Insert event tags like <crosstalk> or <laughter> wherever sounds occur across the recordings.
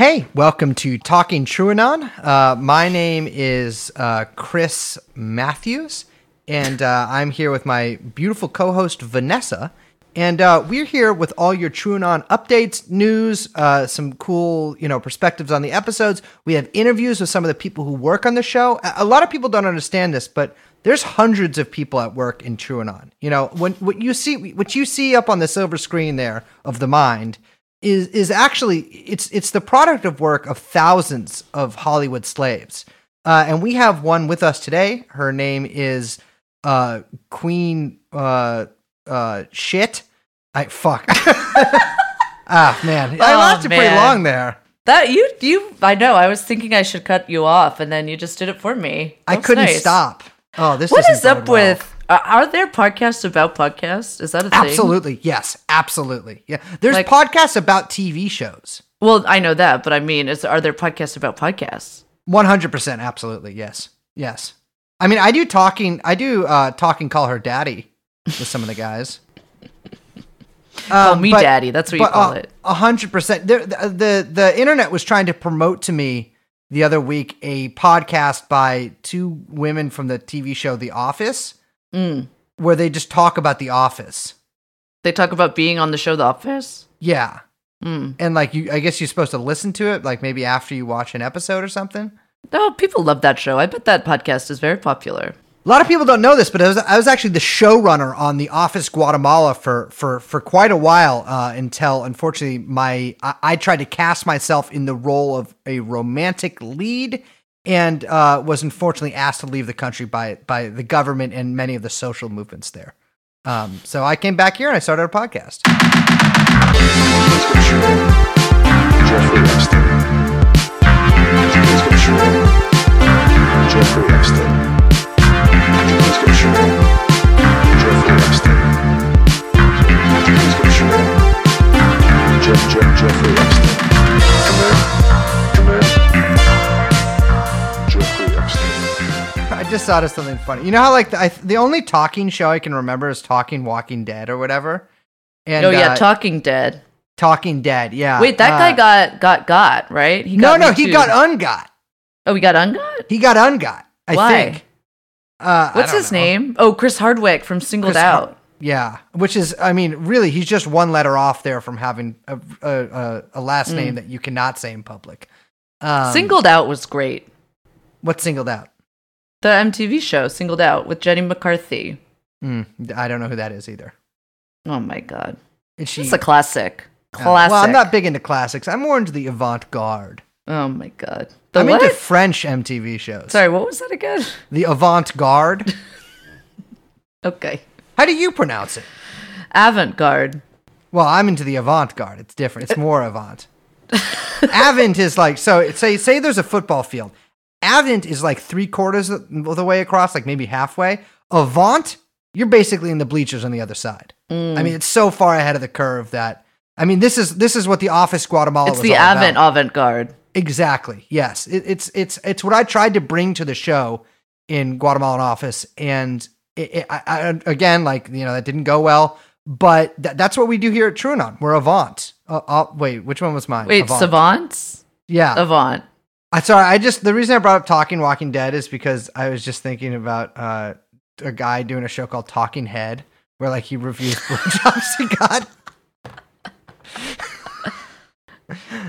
Hey, welcome to Talking TrueAnon. Uh, my name is uh, Chris Matthews, and uh, I'm here with my beautiful co-host Vanessa. And uh, we're here with all your TrueAnon updates, news, uh, some cool, you know, perspectives on the episodes. We have interviews with some of the people who work on the show. A lot of people don't understand this, but there's hundreds of people at work in TrueAnon. You know, when what you see, what you see up on the silver screen there of the mind is is actually it's it's the product of work of thousands of Hollywood slaves. Uh, and we have one with us today. Her name is uh, Queen uh, uh, Shit. I fuck. <laughs> ah man, I Oh, lasted pretty long there. That you you I know. I was thinking I should cut you off, and then you just did it for me. I couldn't nice. stop. Oh, this What doesn't up well. with? Uh, are there podcasts about podcasts? Is that a thing? Absolutely, yes, absolutely, yeah. There's Like- podcasts about TV shows. Well, I know that, but I mean, is are there podcasts about podcasts? One hundred percent, absolutely, yes, yes. I mean, I do talking. I do uh, talking. Call her daddy with some of the guys. <laughs> Call Um, me but- daddy. That's what you call uh, it. A hundred percent. The, the the internet was trying to promote to me the other week a podcast by two women from the TV show The Office, Mm. where they just talk about The Office. They talk about being on the show The Office. Yeah, Mm. and like you, I guess you're supposed to listen to it, like maybe after you watch an episode or something. No, people love that show. I bet that podcast is very popular. A lot of people don't know this, but I was, I was actually the showrunner on The Office Guatemala for for for quite a while uh, until, unfortunately, my I, I tried to cast myself in the role of a romantic lead and uh, was unfortunately asked to leave the country by by the government and many of the social movements there. Um, so I came back here and I started a podcast. Jeffrey Epstein. Come in. Come in. Just thought of something funny. You know how like the, I, the only talking show I can remember is Talking Walking Dead or whatever. And oh yeah, uh, Talking Dead. Talking Dead. Yeah. Wait, that Uh, guy got got got right. He no, got no, Me he Too. got ungot. Oh, he got ungot. He got ungot. I Why? think. Uh, What's his know. name? Oh, Chris Hardwick from Singled Chris Out. Yeah, which is, I mean, really, he's just one letter off there from having a a, a, a last name that you cannot say in public. Um, Singled Out was great. What's singled out? The MTV show Singled Out with Jenny McCarthy. Mm, I don't know who that is either. Oh my god, Is she? it's a classic. uh, Classic. well, I'm not big into classics. I'm more into the avant-garde. Oh my god. The I'm what? into French MTV shows. Sorry, what was that again? <laughs> The avant-garde. <laughs> Okay, How do you pronounce it? Avant Garde. Well, I'm into the avant-garde. It's different. It's more avant. Avant is like so. Say say there's a football field. Avant is like three quarters of the way across, like maybe halfway. Avant, you're basically in the bleachers on the other side. Mm. I mean, it's so far ahead of the curve that I mean, this is this is what the Office Guatemala It's the Avant. Avant Garde. Exactly. Yes. It, it's it's it's what I tried to bring to the show in Guatemalan office, and it, it, I, I, again, like you know, that didn't go well. But th- that's what we do here at TrueAnon. We're Avant. Uh, uh, wait, which one was mine? Wait, Avant. Savants? Yeah. Avant. I sorry. I just the reason I brought up Talking Walking Dead is because I was just thinking about uh, a guy doing a show called Talking Head, where like he reviews <laughs> blowjobs he got.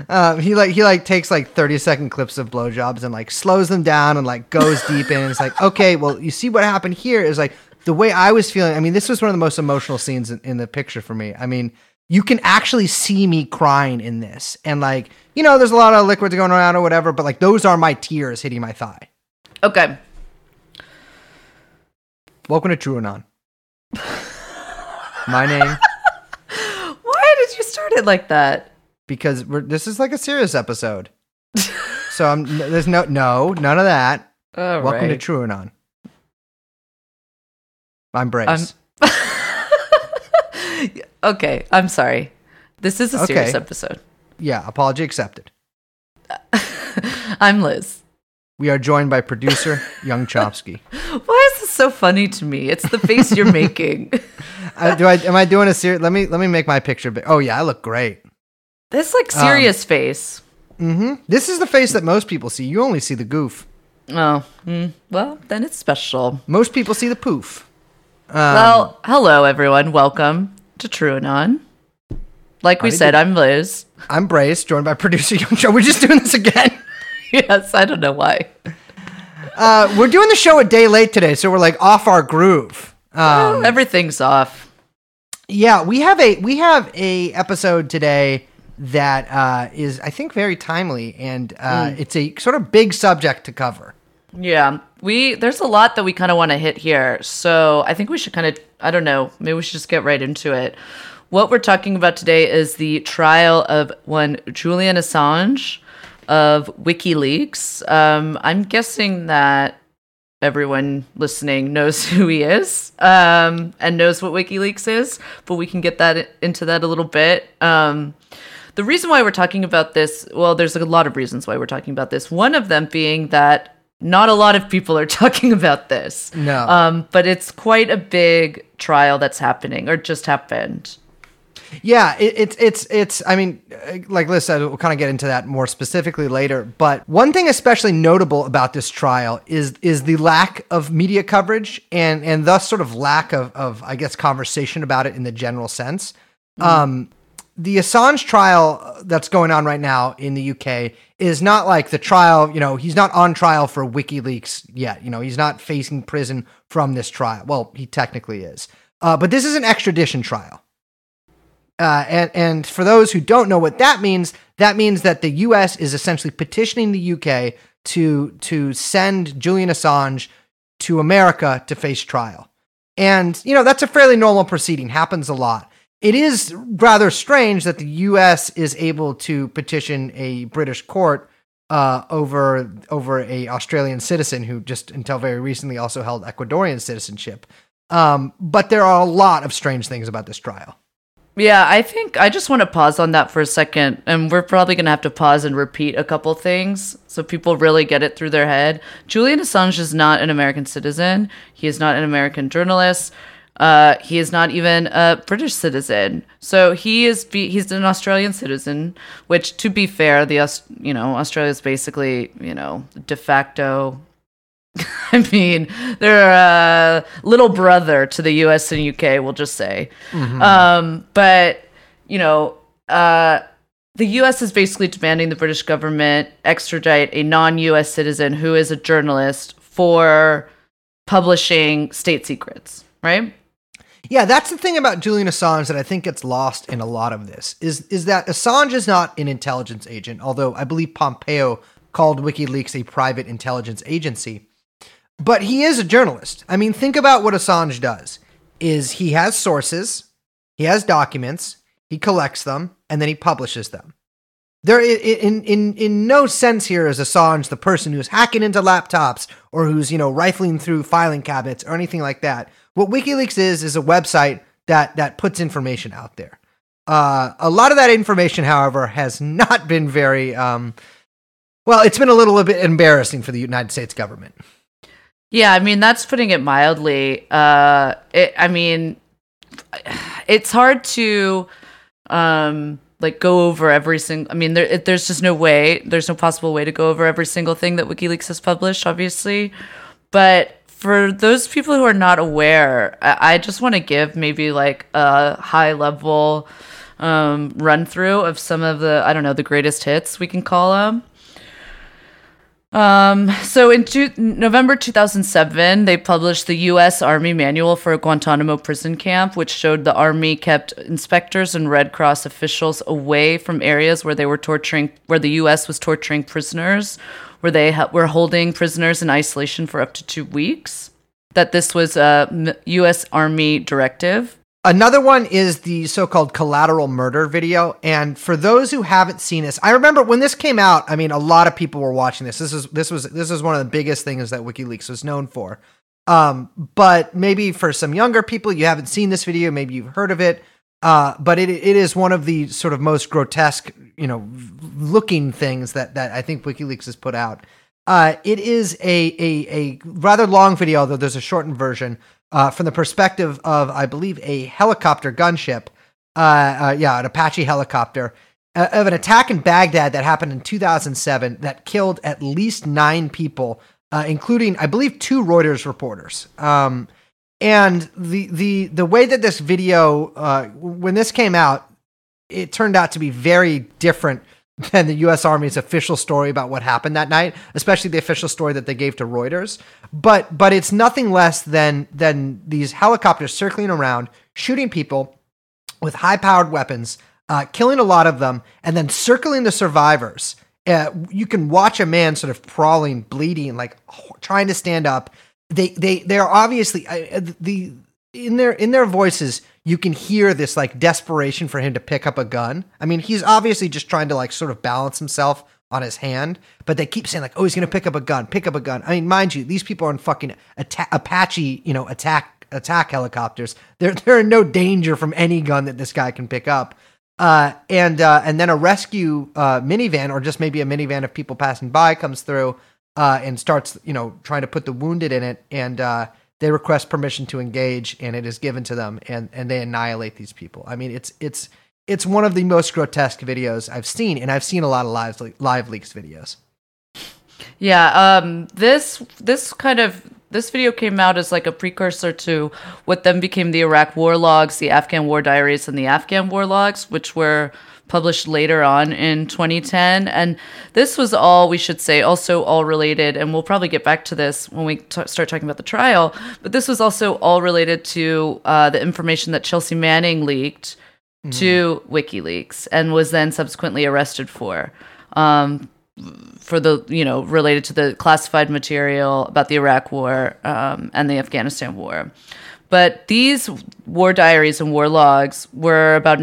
Um, he like he like takes like 30 second clips of blowjobs and like slows them down and like goes deep in and it's like okay well you see what happened here is like the way I was feeling I mean this was one of the most emotional scenes in, in the picture for me I mean you can actually see me crying in this and like you know there's a lot of liquids going around or whatever but like those are my tears hitting my thigh Okay. welcome to TrueAnon my name <laughs> Why did you start it like that? because we're, this is like a serious episode so I'm there's no no none of that All welcome right. to TrueAnon I'm Brace. Okay, I'm sorry. This is a serious Okay. episode. Yeah, apology accepted. <laughs> I'm Liz. We are joined by producer <laughs> Young Chomsky. Why is this so funny to me? It's the face you're <laughs> making. Uh, do I am I doing a serious? Let me let me make my picture big. Oh yeah, I look great. This like Um, serious face. Mm-hmm. This is the face that most people see. You only see the goof. Oh, mm, well, then it's special. Most people see the poof. well, hello everyone. Welcome to True Anon. Like we Already said, did- I'm Liz. I'm Brace, joined by producer Young Joe. We're just doing this again. <laughs> yes, I don't know why. Uh, we're doing the show a day late today, so we're like off our groove. Um, Everything's off. yeah, we have a we have a episode today that uh, is I think very timely, and uh, it's a sort of big subject to cover. Yeah, we there's a lot that we kind of want to hit here. So I think we should kind of I don't know, maybe we should just get right into it. What we're talking about today is the trial of one Julian Assange of WikiLeaks. Um, I'm guessing that everyone listening knows <laughs> who he is um, and knows what WikiLeaks is, but we can get that into that a little bit. Um, the reason why we're talking about this, well, there's a lot of reasons why we're talking about this. One of them being that not a lot of people are <laughs> talking about this. No. Um, but it's quite a big trial that's happening or just happened. Yeah, it, it's it's it's. I mean, uh, like Liz said, we'll kind of get into that more specifically later. But one thing especially notable about this trial is is the lack of media coverage and and thus sort of lack of of I guess conversation about it in the general sense. Um, the Assange trial that's going on right now in the UK is not like the trial. You know, he's not on trial for WikiLeaks yet. You know, he's not facing prison from this trial. Well, he technically is. Uh, but this is an extradition trial. Uh, and and for those who don't know what that means, that means that the U.S. is essentially petitioning the U.K. to to send Julian Assange to America to face trial. And you know that's a fairly normal proceeding. Happens a lot. It is rather strange that the U.S. is able to petition a British court uh, over over a Australian citizen who just until very recently also held Ecuadorian citizenship. Um, but there are a lot of strange things about this trial. Yeah, I think I just want to pause on that for a second. And we're probably going to have to pause and repeat a couple things so people really get it through their head. Julian Assange is not an American citizen, he is not an American journalist. Uh, he is not even a British citizen, so he is. Be- he's an Australian citizen, which, to be fair, the Aus- you know Australia is basically you know de facto <laughs> I mean, they're a little brother to the U.S. and U.K. We'll just say, um, but you know, uh, the U.S. is basically demanding the British government extradite a non-U.S. citizen who is a journalist for publishing state secrets, right? Yeah, that's the thing about Julian Assange that I think gets lost in a lot of this is is that Assange is not an intelligence agent, although I believe Pompeo called WikiLeaks a private intelligence agency. But he is a journalist. I mean, think about what Assange does. Is he has sources, he has documents, he collects them, and then he publishes them. There, in in in no sense here is Assange the person who's hacking into laptops or who's you know rifling through filing cabinets or anything like that. What WikiLeaks is is a website that that puts information out there. Uh, a lot of that information, however, has not been very um, well. It's been a little bit embarrassing for the United States government. Yeah, I mean that's putting it mildly. Uh, it, I mean, it's hard to um like go over every single. I mean, there, it, there's just no way. There's no possible way to go over every single thing that WikiLeaks has published, obviously. But for those people who are not aware, I, I just want to give maybe like a high level um, run through of some of the I don't know the greatest hits we can call them. Um, so in two, November 2007, they published the U.S. Army Manual for a Guantanamo prison camp, which showed the Army kept inspectors and Red Cross officials away from areas where they were torturing, where the U.S. was torturing prisoners, where they ha- were holding prisoners in isolation for up to two weeks. That this was a U.S. Army directive. Another one is the so-called collateral murder video. And for those who haven't seen this, I remember when this came out, I mean, a lot of people were watching this. This is this was this is one of the biggest things that WikiLeaks was known for. Um, but maybe for some younger people, you haven't seen this video, maybe you've heard of it. Uh, but it it is one of the sort of most grotesque, you know, looking things that that I think WikiLeaks has put out. Uh, it is a, a a rather long video, although there's a shortened version uh, from the perspective of, I believe, a helicopter gunship. Uh, uh, yeah, an Apache helicopter. uh, of an attack in Baghdad that happened in 2007 that killed at least nine people, including, I believe, two Reuters reporters. Um, and the the the way that this video, uh, when this came out, it turned out to be very different than the U.S. Army's official story about what happened that night, especially the official story that they gave to Reuters. But but it's nothing less than than these helicopters circling around, shooting people with high-powered weapons, uh, killing a lot of them, and then circling the survivors. Uh, you can watch a man sort of crawling, bleeding, like trying to stand up. They they they are obviously uh, the in their in their voices you can hear this like desperation for him to pick up a gun. I mean, he's obviously just trying to like sort of balance himself on his hand, but they keep saying like, "Oh, he's gonna pick up a gun, pick up a gun." I mean, mind you, these people are in fucking atta- Apache, you know, attack attack helicopters. They're they're in no danger from any gun that this guy can pick up. Uh, and uh, and then a rescue uh, minivan, or just maybe a minivan of people passing by, comes through uh, and starts, you know, trying to put the wounded in it, and uh, they request permission to engage, and it is given to them, and and they annihilate these people. I mean, it's it's it's one of the most grotesque videos I've seen, and I've seen a lot of live live leaks videos. Yeah, um, this this kind of this video came out as like a precursor to what then became the Iraq War Logs, the Afghan War Diaries, and the Afghan War Logs, which were published later on in 2010. And this was all, we should say, also all related. And we'll probably get back to this when we t- start talking about the trial. But this was also all related to uh, the information that Chelsea Manning leaked mm-hmm. to WikiLeaks and was then subsequently arrested for. Um, for the you know related to the classified material about the Iraq War um, and the Afghanistan War. But these war diaries and war logs were about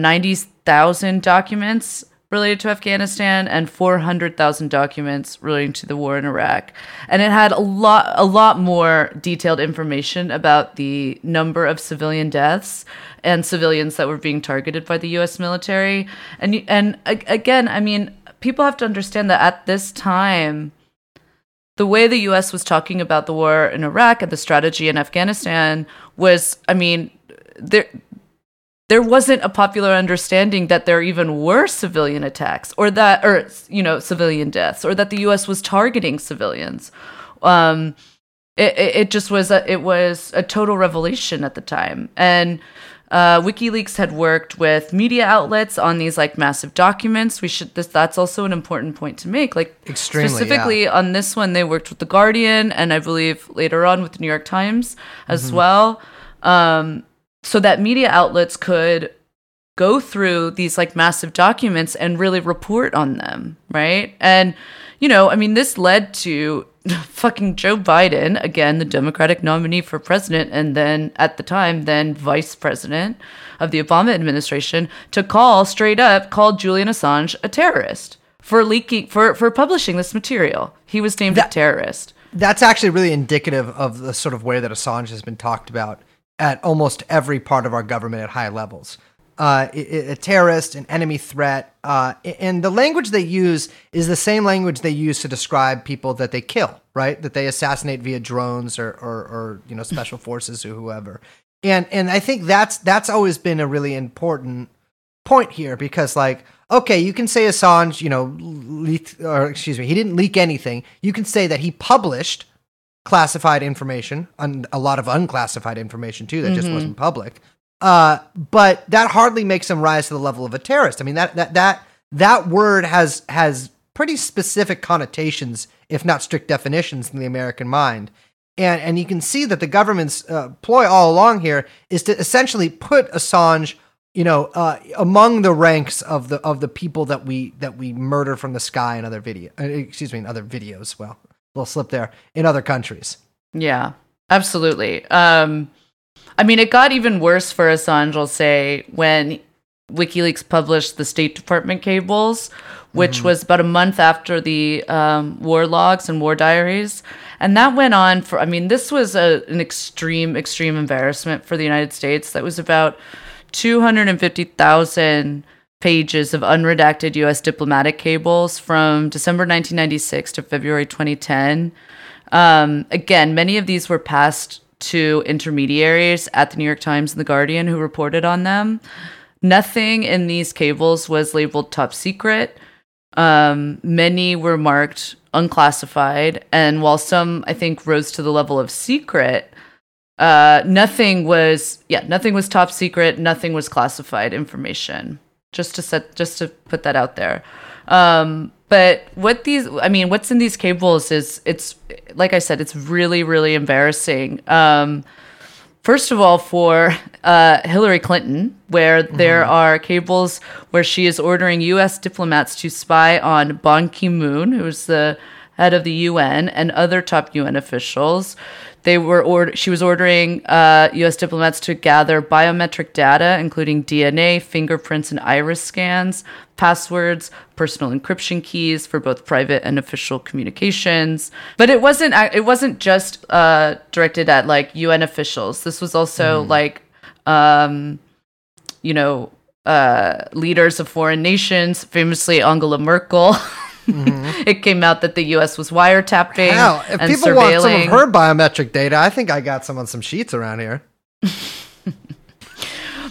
90,000 documents related to Afghanistan and 400,000 documents relating to the war in Iraq. And it had a lot a lot more detailed information about the number of civilian deaths and civilians that were being targeted by the US military. And and again, I mean, people have to understand that at this time, the way the US was talking about the war in Iraq and the strategy in Afghanistan was, I mean, there there wasn't a popular understanding that there even were civilian attacks or that or you know civilian deaths or that the US was targeting civilians. Um, it, it just was a, it was a total revelation at the time and uh, WikiLeaks had worked with media outlets on these like massive documents. We should this that's also an important point to make. Like Extremely, specifically yeah. on this one, they worked with the Guardian and I believe later on with the New York Times as mm-hmm. well, um, so that media outlets could go through these like massive documents and really report on them, right? And you know, I mean, this led to <laughs> fucking Joe Biden, again, the Democratic nominee for president, and then at the time, then vice president of the Obama administration, to call straight up, called Julian Assange a terrorist for leaking, for, for publishing this material. He was named that, a terrorist. That's actually really indicative of the sort of way that Assange has been talked about at almost every part of our government at high levels uh, a terrorist, an enemy threat, uh, and the language they use is the same language they use to describe people that they kill, right? That they assassinate via drones or, or, or you know special <laughs> forces or whoever. And and I think that's that's always been a really important point here because like okay, you can say Assange, you know, leaked, or excuse me, he didn't leak anything. You can say that he published classified information, and a lot of unclassified information too that mm-hmm. just wasn't public. Uh, but that hardly makes him rise to the level of a terrorist. I mean, that that that that word has has pretty specific connotations, if not strict definitions, in the American mind. And and you can see that the government's uh, ploy all along here is to essentially put Assange, you know, uh, among the ranks of the of the people that we that we murder from the sky in other video, uh, excuse me, in other videos. Well, little slip there in other countries. Yeah, absolutely. Um, I mean, it got even worse for Assange, I'll say, when WikiLeaks published the State Department cables, which mm-hmm. was about a month after the um, war logs and war diaries. And that went on for, I mean, this was a, an extreme, extreme embarrassment for the United States. That was about 250,000 pages of unredacted US diplomatic cables from December 1996 to February 2010. Um, again, many of these were passed to intermediaries at the New York Times and the Guardian who reported on them. nothing in these cables was labeled top secret. Um, many were marked unclassified, and while some I think rose to the level of secret, uh, nothing was yeah nothing was top secret. Nothing was classified information. Just to set just to put that out there. Um, but what these I mean, what's in these cables is it's like I said, it's really really embarrassing. Um, First of all, for uh, Hillary Clinton, where there are cables where she is ordering U.S. diplomats to spy on Ban Ki moon, who's the head of the UN, and other top UN officials. They were She was ordering uh, U.S. diplomats to gather biometric data, including DNA, fingerprints, and iris scans, passwords, personal encryption keys for both private and official communications. But it wasn't. It wasn't just uh, directed at like UN officials. This was also like, um, you know, uh, leaders of foreign nations, famously Angela Merkel. <laughs> Mm-hmm. it came out that the U.S. was wiretapping Hell, if and people want some of her biometric data, I think I got some on some sheets around here. <laughs>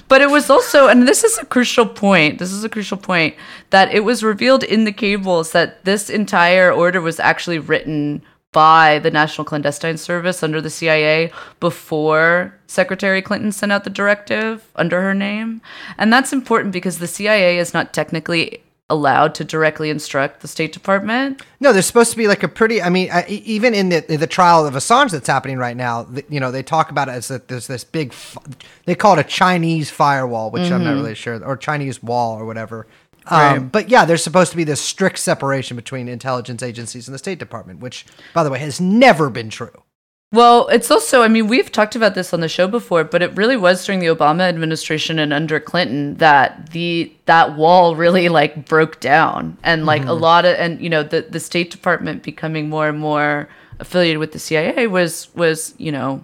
But it was also, and this is a crucial point, this is a crucial point, that it was revealed in the cables that this entire order was actually written by the National Clandestine Service under the CIA before Secretary Clinton sent out the directive under her name. And that's important because the CIA is not technically allowed to directly instruct the State Department. No, there's supposed to be like a pretty. I mean, e- even in the the trial of Assange that's happening right now, th- you know, they talk about it as that there's this big. They call it a Chinese firewall, which I'm not really sure, or Chinese wall or whatever. Um, Right. But yeah, there's supposed to be this strict separation between intelligence agencies and the State Department, which, by the way, has never been true. Well, it's also, I mean, we've talked about this on the show before, but it really was during the Obama administration and under Clinton that the that wall really like broke down and like a mm-hmm. lot of and you know the the State Department becoming more and more affiliated with the CIA was was, you know,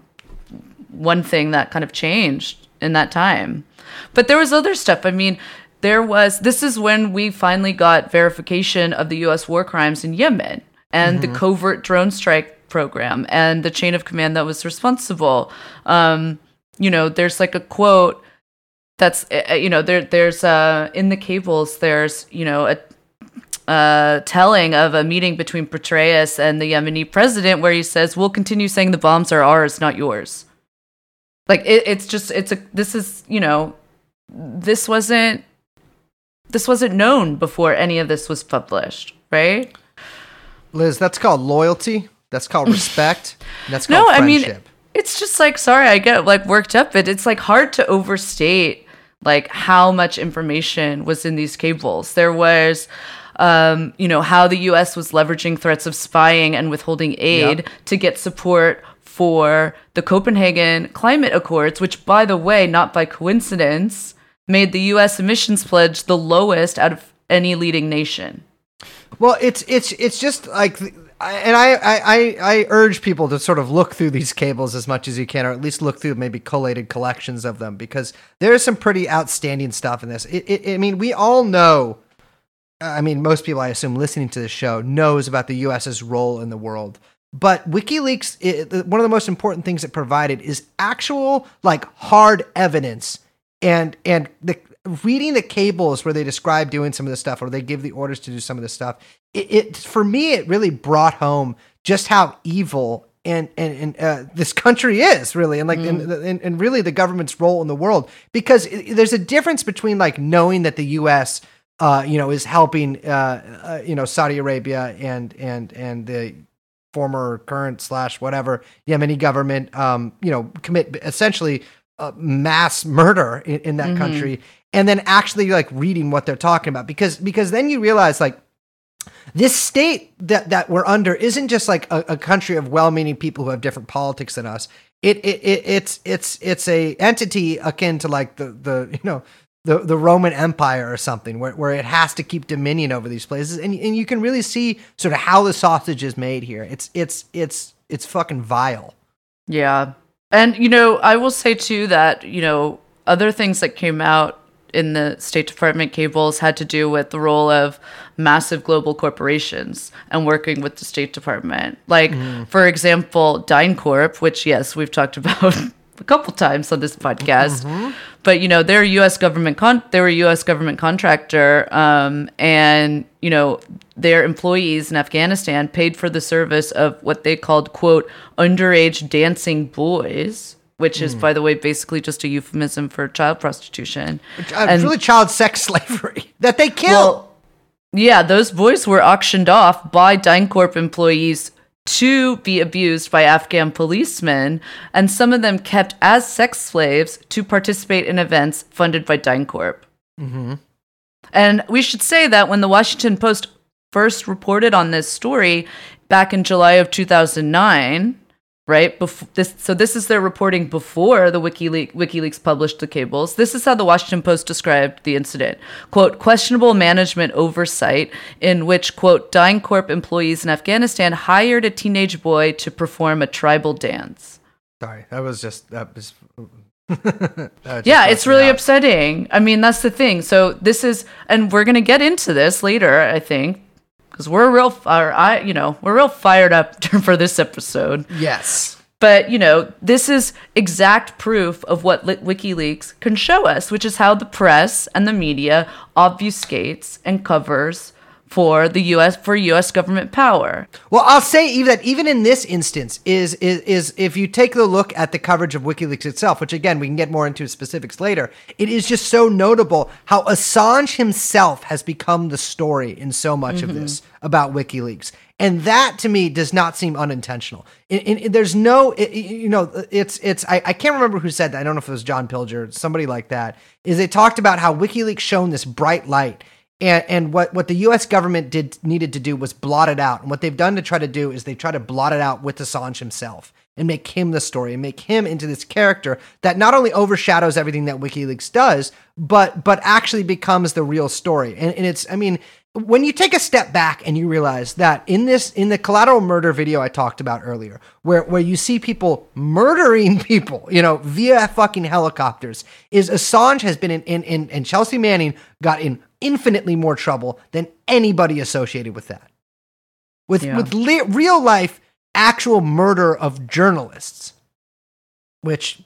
one thing that kind of changed in that time. But there was other stuff. I mean, there was this is when we finally got verification of the US war crimes in Yemen and the mm-hmm. covert drone strike program and the chain of command that was responsible. Um, you know, there's like a quote that's uh, uh, you know there there's uh in the cables there's you know a uh, telling of a meeting between Petraeus and the Yemeni president where he says, "We'll continue saying the bombs are ours, not yours." Like it, it's just it's a this is you know this wasn't this wasn't known before any of this was published, right? Liz, that's called loyalty. That's called respect. that's <laughs> No, called I mean it's just like sorry, I get like worked up, but it's like hard to overstate like how much information was in these cables. There was um, you know, how the US was leveraging threats of spying and withholding aid Yep. to get support for the Copenhagen Climate Accords, which by the way, not by coincidence, made the US emissions pledge the lowest out of any leading nation. Well, it's it's it's just like, And I, I I I urge people to sort of look through these cables as much as you can, or at least look through maybe collated collections of them, because there is some pretty outstanding stuff in this. It, it, I mean, we all know. I mean, most people, I assume, listening to this show knows about the U.S.'s role in the world. But WikiLeaks, it, one of the most important things it provided is actual, like, hard evidence and and the reading the cables where they describe doing some of this stuff or they give the orders to do some of this stuff it, it for me it really brought home just how evil and and, and uh, this country is really and like and, and, and really the government's role in the world. Because it, there's a difference between like knowing that the US uh, you know is helping uh, uh, you know Saudi Arabia and and and the former current slash whatever Yemeni government, um, you know, commit essentially uh, mass murder in, in that country, and then actually like reading what they're talking about because because then you realize like this state that that we're under isn't just like a, a country of well-meaning people who have different politics than us. It, it, it it's it's it's a entity akin to like the the you know the the Roman Empire or something where, where it has to keep dominion over these places and and you can really see sort of how the sausage is made here. It's it's it's it's fucking vile. Yeah. And, you know, I will say too that, you know, other things that came out in the State Department cables had to do with the role of massive global corporations and working with the State Department. Like, for example, DynCorp, which, yes, we've talked <laughs> about a couple times on this podcast. but you know they're a U.S. government con they were a U.S. government contractor, um, and you know their employees in Afghanistan paid for the service of what they called quote underage dancing boys, which is by the way basically just a euphemism for child prostitution. Uh, And- really child sex <laughs> slavery that they kill. Well, yeah, those boys were auctioned off by DynCorp employees to be abused by Afghan policemen, and some of them kept as sex slaves to participate in events funded by DynCorp. And we should say that when the Washington Post first reported on this story back in July of 2009, right? Before this, so this is their reporting before the WikiLeaks, WikiLeaks published the cables. This is how the Washington Post described the incident: "Quote: Questionable management oversight in which quote DynCorp employees in Afghanistan hired a teenage boy to perform a tribal dance." Sorry, that was just that was. <laughs> Yeah, it's really out. upsetting. I mean, that's the thing. So this is, and we're gonna get into this later, I think, because we're real, or I, you know, we're real fired up <laughs> for this episode. Yes. But you know, this is exact proof of what WikiLeaks can show us, which is how the press and the media obfuscates and covers for the U.S. for U.S. government power. Well, I'll say even that even in this instance is is is if you take the look at the coverage of WikiLeaks itself, which again we can get more into specifics later, it is just so notable how Assange himself has become the story in so much of mm-hmm. this about WikiLeaks. And that to me does not seem unintentional. In, in- there's no, you know, it's it's. I, I can't remember who said that. I don't know if it was John Pilger, somebody like that. Is they talked about how WikiLeaks shone this bright light and, and what, what the U.S. government did needed to do was blot it out. And what they've done to try to do is they try to blot it out with Assange himself and make him the story and make him into this character that not only overshadows everything that WikiLeaks does, but but actually becomes the real story. And, and it's, I mean, when you take a step back and you realize that in this in the collateral murder video I talked about earlier, where where you see people murdering <laughs> people, you know, via fucking helicopters, is Assange has been in in, in and Chelsea Manning got in infinitely more trouble than anybody associated with that. With Yeah. with le- real life actual murder of journalists, which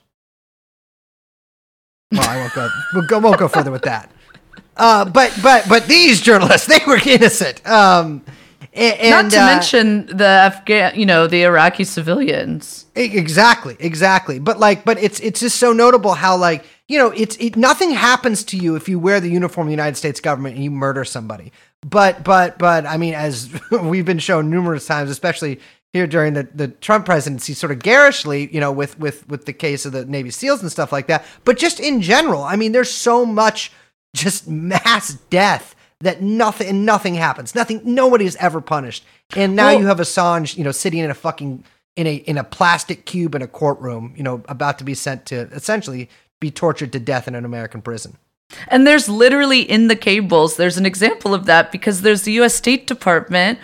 well, I won't go. <laughs> We'll go. Won't go further with that. Uh, but but but these journalists, they were innocent. Um, and, Not to uh, mention the Afghan, you know, the Iraqi civilians. Exactly, exactly. But like, but it's it's just so notable how like you know it's it nothing happens to you if you wear the uniform of the United States government and you murder somebody. But but but I mean, as <laughs> we've been shown numerous times, especially here during the, the Trump presidency, sort of garishly, you know, with with with the case of the Navy SEALs and stuff like that. But just in general, I mean, there's so much just mass death that nothing nothing happens. Nothing. Nobody is ever punished. And now Well- you have Assange, you know, sitting in a fucking in a in a plastic cube in a courtroom, you know, about to be sent to essentially be tortured to death in an American prison. And there's literally in the cables, there's an example of that because there's the US State Department,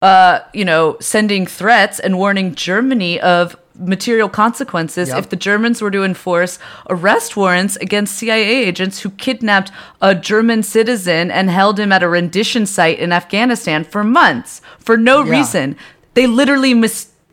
uh, you know, sending threats and warning Germany of material consequences Yep. if the Germans were to enforce arrest warrants against CIA agents who kidnapped a German citizen and held him at a rendition site in Afghanistan for months for no Yeah. reason. They literally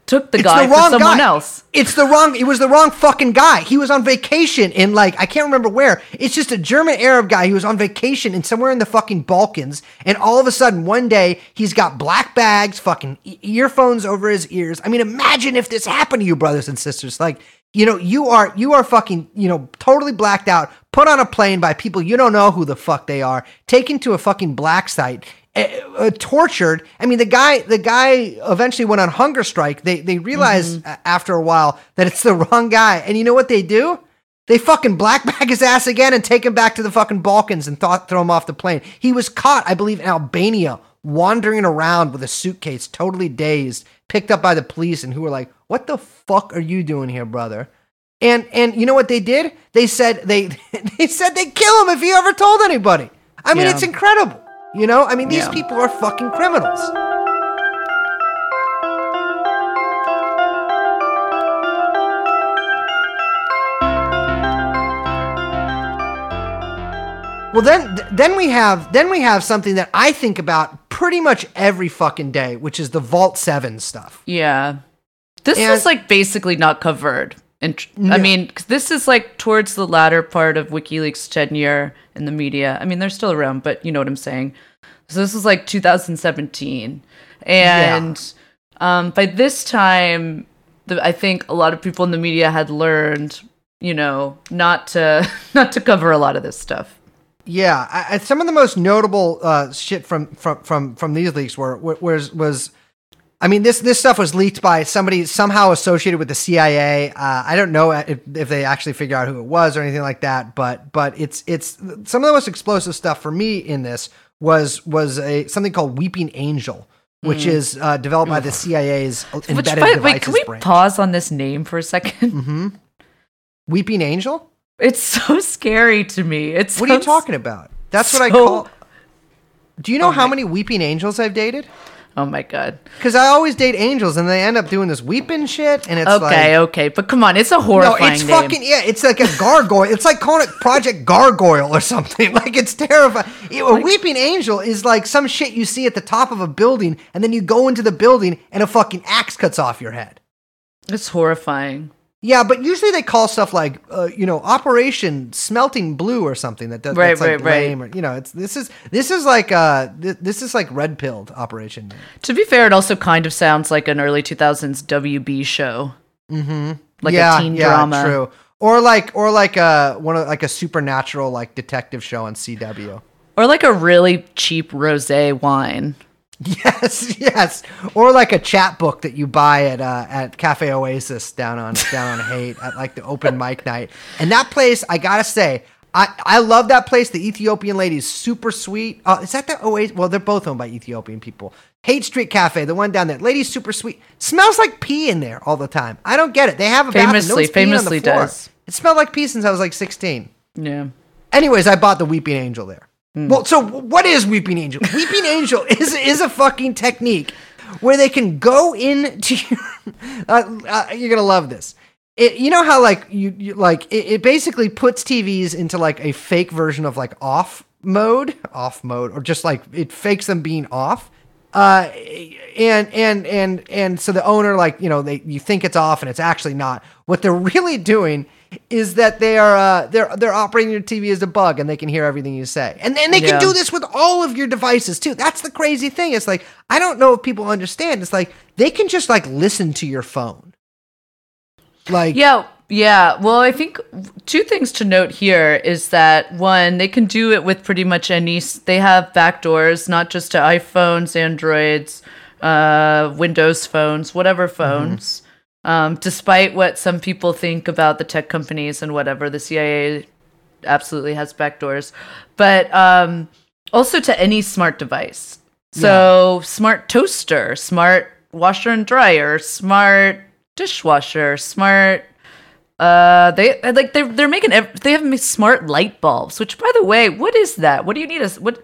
mistook the It's guy the for someone guy. else. It's the wrong. It was the wrong fucking guy. He was on vacation in like I can't remember where. It's just a German Arab guy who was on vacation in somewhere in the fucking Balkans, and all of a sudden one day he's got black bags, fucking earphones over his ears. I mean, imagine if this happened to you, brothers and sisters. Like you know, you are you are fucking you know totally blacked out, put on a plane by people you don't know who the fuck they are, taken to a fucking black site uh, tortured. I mean, the guy, the guy eventually went on hunger strike. They they realized a- after a while that it's the <laughs> wrong guy, and you know what they do? They fucking black bag his ass again and take him back to the fucking Balkans and thought throw him off the plane. He was caught, I believe, in Albania, wandering around with a suitcase, totally dazed, picked up by the police, and who were like, "What the fuck are you doing here, brother?" And and you know what they did? They said they <laughs> they said they'd kill him if he ever told anybody. I mean, Yeah. it's incredible. You know, I mean, these Yeah. people are fucking criminals. Well, then, then we have then we have something that I think about pretty much every fucking day, which is the Vault Seven stuff. Yeah. This And- is like basically not covered int- I mean, 'cause this is like towards the latter part of WikiLeaks' tenure in the media. I mean, they're still around, but you know what I'm saying. So this was like 2017, and um, by this time, the, I think a lot of people in the media had learned, you know, not to <laughs> not to cover a lot of this stuff. Yeah, I, I, some of the most notable uh, shit from from from from these leaks were was was. I mean, this this stuff was leaked by somebody somehow associated with the CIA. Uh, I don't know if, if they actually figure out who it was or anything like that, but but it's it's some of the most explosive stuff for me in this was was a something called Weeping Angel, which is uh, developed by the CIA's Which, embedded by, devices wait, can we branch. pause on this name for a 2nd Weeping Angel? It's <laughs> so scary to me. It's What are you talking about? That's what I call. Do you know Oh how many weeping angels I've dated? Oh my god. Because I always date angels, and they end up doing this weeping shit, and it's Okay, like. okay, but come on, it's a horrifying. No, it's name. fucking yeah. It's like a gargoyle. It's like calling it Project Gargoyle or something. <laughs> Like it's terrifying. It- a weeping angel is like some shit you see at the top of a building, and then you go into the building, and a fucking axe cuts off your head. It's horrifying. Yeah, but usually they call stuff like, uh, you know, Operation Smelting Blue or something that does Right, that's like right, right. lame or you know, it's this is this is like uh th- this is like red pilled Operation. To be fair, it also kind of sounds like an early 2000s WB show. Mm-hmm. Like yeah, a teen yeah, drama. true. Or like or like a one of like a supernatural like detective show on CW. Or like a really cheap rosé wine. Yes, <laughs> yes. Or like a chapbook that you buy at uh, at Cafe Oasis down on down on Haight at like the open mic night. And that place, I gotta say, I, I love that place. The Ethiopian lady is super sweet. Uh, is that the Oasis? Well, they're both owned by Ethiopian people. Haight Street Cafe, the one down there. Lady's super sweet. Smells like pee in there all the time. I don't get it. They have a bathroom. No Famously- on the famously floor. does. It smelled like pee since I was like 16. Yeah. Anyways, I bought the Weeping Angel there. Well, so what is Weeping Angel? Weeping Angel <laughs> is is a fucking technique where they can go into. Your, <laughs> uh, uh, you're gonna love this. It, you know how like you, you like it, it basically puts TVs into like a fake version of like off mode, off mode, or just like it fakes them being off. Uh, and and and and so the owner like you know they you think it's off and it's actually not. What they're really doing is that they are uh, they're they're operating your TV as a bug and they can hear everything you say. And then they Yeah. can do this with all of your devices too. That's the crazy thing. It's like I don't know if people understand. It's like they can just like listen to your phone. Like Yeah, yeah. Well, I think two things to note here is that one, they can do it with pretty much any. They have backdoors, not just to iPhones, Androids, uh, Windows phones, whatever phones. Um, despite what some people think about the tech companies and whatever, the CIA absolutely has backdoors, but um, also to any smart device. So smart toaster, smart washer and dryer, smart dishwasher, smart. Uh, they like they're they're making they have smart light bulbs. Which, by the way, what is that? What do you need? A what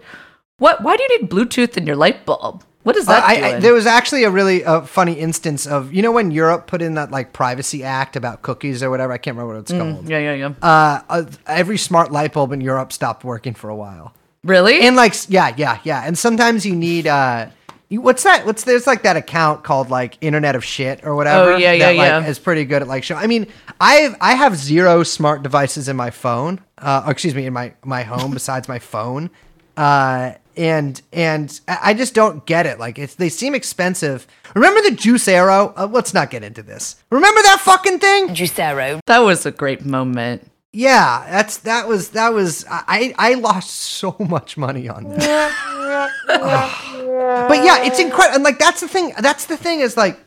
what? Why do you need Bluetooth in your light bulb? What is that I, I, there was actually a really uh, funny instance of you know when Europe put in that like privacy act about cookies or whatever. I can't remember what it's called. yeah, yeah, yeah. Uh, uh, every smart light bulb in Europe stopped working for a while. really? And like, yeah, yeah, yeah. And sometimes you need, uh, what's that? What's there's like that account called like Internet of Shit or whatever. Oh, yeah, yeah, that, like, yeah. Is pretty good at like show. I mean, I I have zero smart devices in my phone. Uh, or excuse me, in my my home besides my phone. Uh, and and I I just don't get it. Like it's they seem expensive. Remember the Juicero? Uh, let's not get into this. Remember that fucking thing? Juicero. that was a great moment. Yeah, that's that was that was I I lost so much money on that. <laughs> but yeah, it's incredible. And like that's the thing. That's the thing is like,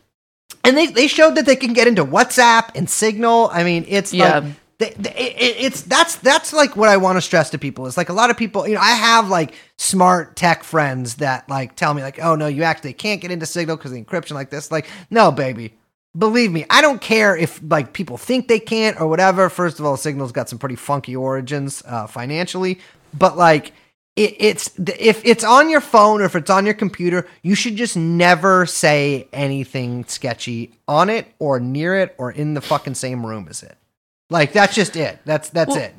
and they they showed that they can get into WhatsApp and Signal. I mean, it's Yeah. like. They, it, it's that's that's like what I want to stress to people is like a lot of people you know I have like smart tech friends that like tell me like oh no you actually can't get into Signal because the encryption like this like no baby believe me, I don't care if like people think they can't or whatever. First of all, Signal's got some pretty funky origins uh, financially, but like it, it's if it's on your phone or if it's on your computer, you should just never say anything sketchy on it or near it or in the fucking same room as it. Like that's just it. That's that's Well, it.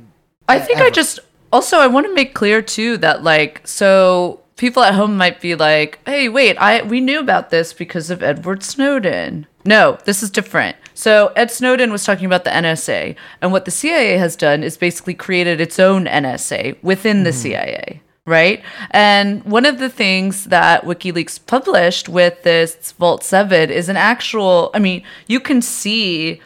I think I just also I want to make clear too that like so people at home might be like, "Hey, wait, I we knew about this because of Edward Snowden." No, this is different. So Ed Snowden was talking about the NSA, and what the CIA has done is basically created its own NSA within the mm-hmm. CIA, right? And one of the things that WikiLeaks published with this Vault 7 is an actual, I mean, you can see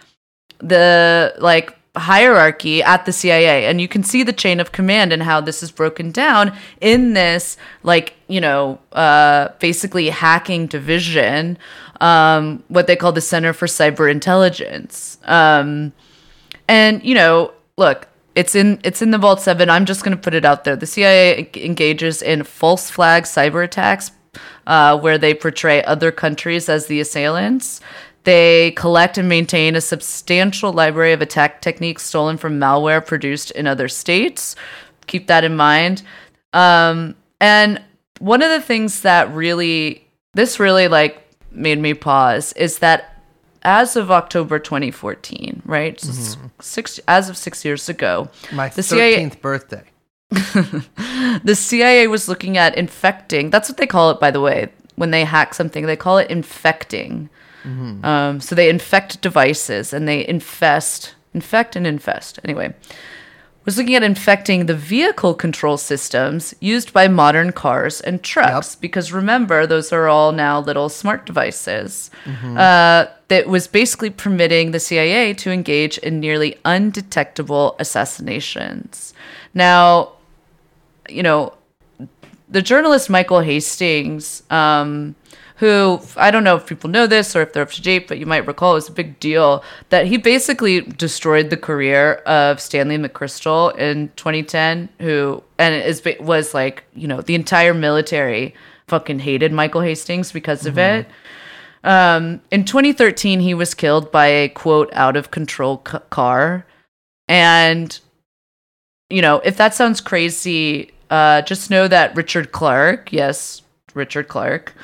the like hierarchy at the CIA and you can see the chain of command and how this is broken down in this like you know uh basically hacking division um what they call the Center for Cyber Intelligence. Um and you know look it's in it's in the vault 7 i'm just going to put it out there. The cia engages in false flag cyber attacks uh, where they portray other countries as the assailants they collect and maintain a substantial library of attack techniques stolen from malware produced in other states keep that in mind um, and one of the things that really this really like made me pause is that as of October 2014, right? S- Six as of 6 years ago, My the CIA thirteenth birthday. <laughs> the CIA was looking at infecting. That's what they call it, by the way. When they hack something, they call it infecting. Um, so they infect devices and they infest, infect and infest. Anyway, was looking at infecting the vehicle control systems used by modern cars and trucks. Because remember, those are all now little smart devices. Uh, that was basically permitting the CIA to engage in nearly undetectable assassinations. Now, you know, the journalist Michael Hastings, um, who I don't know if people know this or if they're up to date, but you might recall it was a big deal that he basically destroyed the career of Stanley McChrystal in 2010, who and it is was like you know the entire military fucking hated Michael Hastings because of it. Um, in 2013, he was killed by a quote out of control c- car, and you know, if that sounds crazy, uh, just know that Richard Clarke, yes, Richard Clarke,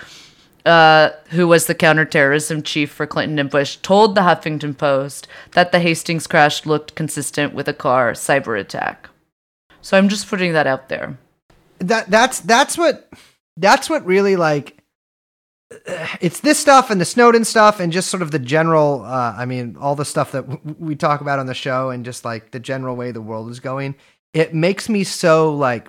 uh, who was the counterterrorism chief for Clinton and Bush, told the Huffington Post that the Hastings crash looked consistent with a car cyber attack. So I'm just putting that out there. that that's that's what that's what really like it's this stuff and the Snowden stuff and just sort of the general uh, I mean all the stuff that w- we talk about on the show and just like the general way the world is going it makes me so like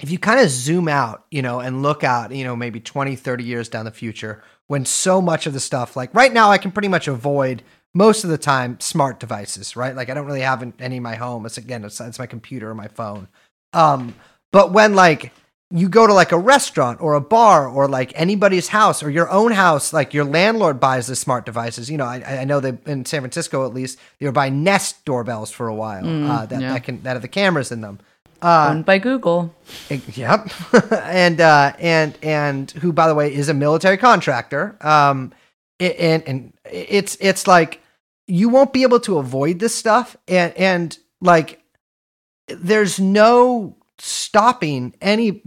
if you kind of zoom out you know and look out you know maybe 20 30 years down the future when so much of the stuff like right now I can pretty much avoid most of the time smart devices right like I don't really have any in my home it's again it's, it's my computer or my phone um but when like you go to like a restaurant or a bar or like anybody's house or your own house, like your landlord buys the smart devices. You know, I, I know they in San Francisco at least they were buying Nest doorbells for a while uh, that, yeah. that can that have the cameras in them. Uh, Owned by Google. Yep, <laughs> and uh, and and who, by the way, is a military contractor. Um, and and it's it's like you won't be able to avoid this stuff, and and like there's no stopping any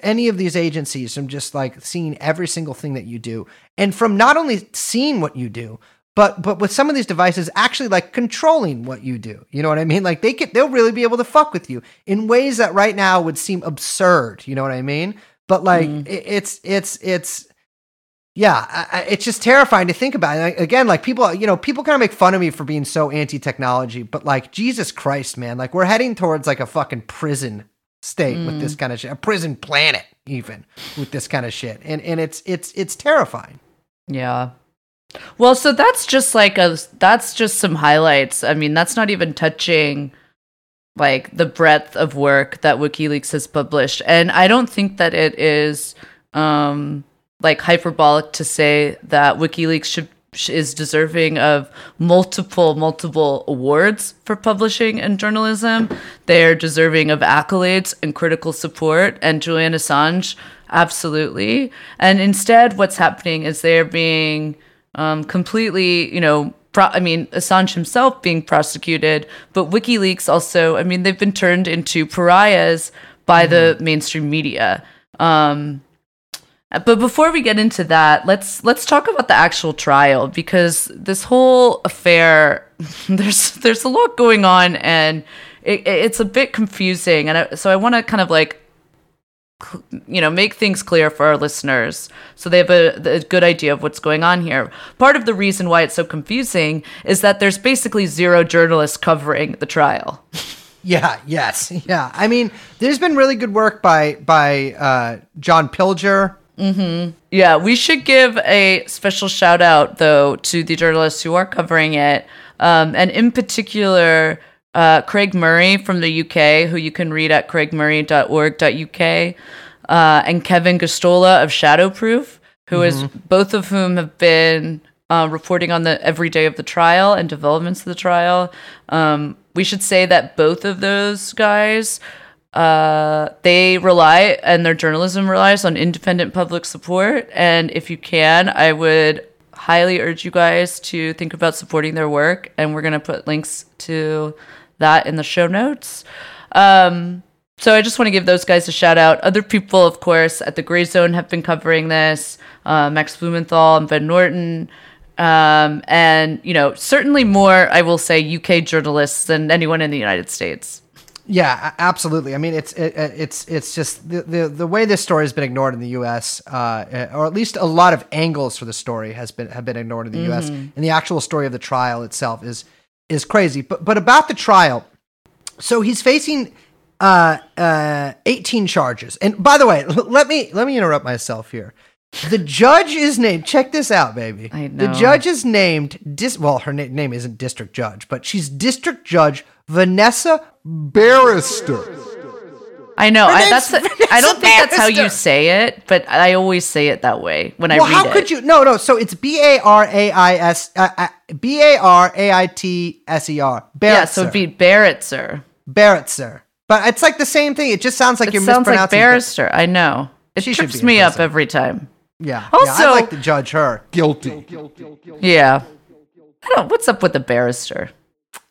any of these agencies from just like seeing every single thing that you do, and from not only seeing what you do, but but with some of these devices actually like controlling what you do. You know what i mean? Like they could they'll really be able to fuck with you in ways that right now would seem absurd. You know what i mean? But like mm-hmm. it, it's it's it's yeah I, I, it's just terrifying to think about. And I- again like people you know people kind of make fun of me for being so anti-technology but like jesus christ man like we're heading towards like a fucking prison state with this mm. kind of shit a prison planet even with this kind of shit. And and it's it's it's terrifying. Yeah. Well, so that's just like a that's just some highlights. I mean, that's not even touching like the breadth of work that WikiLeaks has published. And I don't think that it is um like hyperbolic to say that WikiLeaks should is deserving of multiple multiple awards for publishing and journalism. They're deserving of accolades and critical support and Julian Assange absolutely. And instead what's happening is they're being um, completely, you know, pro- I mean, Assange himself being prosecuted, but WikiLeaks also, I mean, they've been turned into pariahs by the mainstream media. Um, but before we get into that, let's let's talk about the actual trial because this whole affair, <laughs> there's there's a lot going on and it, it's a bit confusing, and I, so I want to kind of like you know, make things clear for our listeners so they have a, a good idea of what's going on here. Part of the reason why it's so confusing is that there's basically zero journalists covering the trial. <laughs> Yeah, yes, yeah. I mean, there's been really good work by by uh, John Pilger. mm-hmm. Yeah, we should give a special shout out though to the journalists who are covering it, um, and in particular uh, Craig Murray from the UK, who you can read at craigmurray.org.uk, uh, and Kevin Gosztola of Shadowproof, who is both of whom have been uh, reporting on the every day of the trial and developments of the trial. Um, we should say that both of those guys uh, they rely and their journalism relies on independent public support. And if you can, I would highly urge you guys to think about supporting their work. And we're going to put links to that in the show notes. Um, so I just want to give those guys a shout out. Other people, of course, at the Gray Zone have been covering this. Uh, Max Blumenthal and Ben Norton. Um, and, you know, certainly more, I will say, UK journalists than anyone in the United States. Yeah, absolutely. I mean, it's it, it- it's it's just the, the the way this story has been ignored in the U.S. Uh, or at least a lot of angles for the story has been have been ignored in the U.S. And the actual story of the trial itself is is crazy. But but about the trial, so he's facing uh, uh, 18 charges. And by the way, <laughs> let me let me interrupt myself here. The judge is named. Check this out, baby. I know. The judge is named. Dis, well, her na- name isn't district judge, but she's district judge Vanessa Barrister. I know. I, that's. Vanessa I don't think that's how you say it, but I always say it that way when I Well, read how could you? No, no. So it's B A R A I S uh, uh, B A R A I T S E R. Yeah, so it'd be Barrettser. Barrettser. But it's like the same thing. It just sounds like It you're sounds like mispronouncing. barrister. I know. It She trips me up every time. Yeah. Also- yeah, I'd like to judge her. Guilty. Yeah. I don't. What's up with the barrister?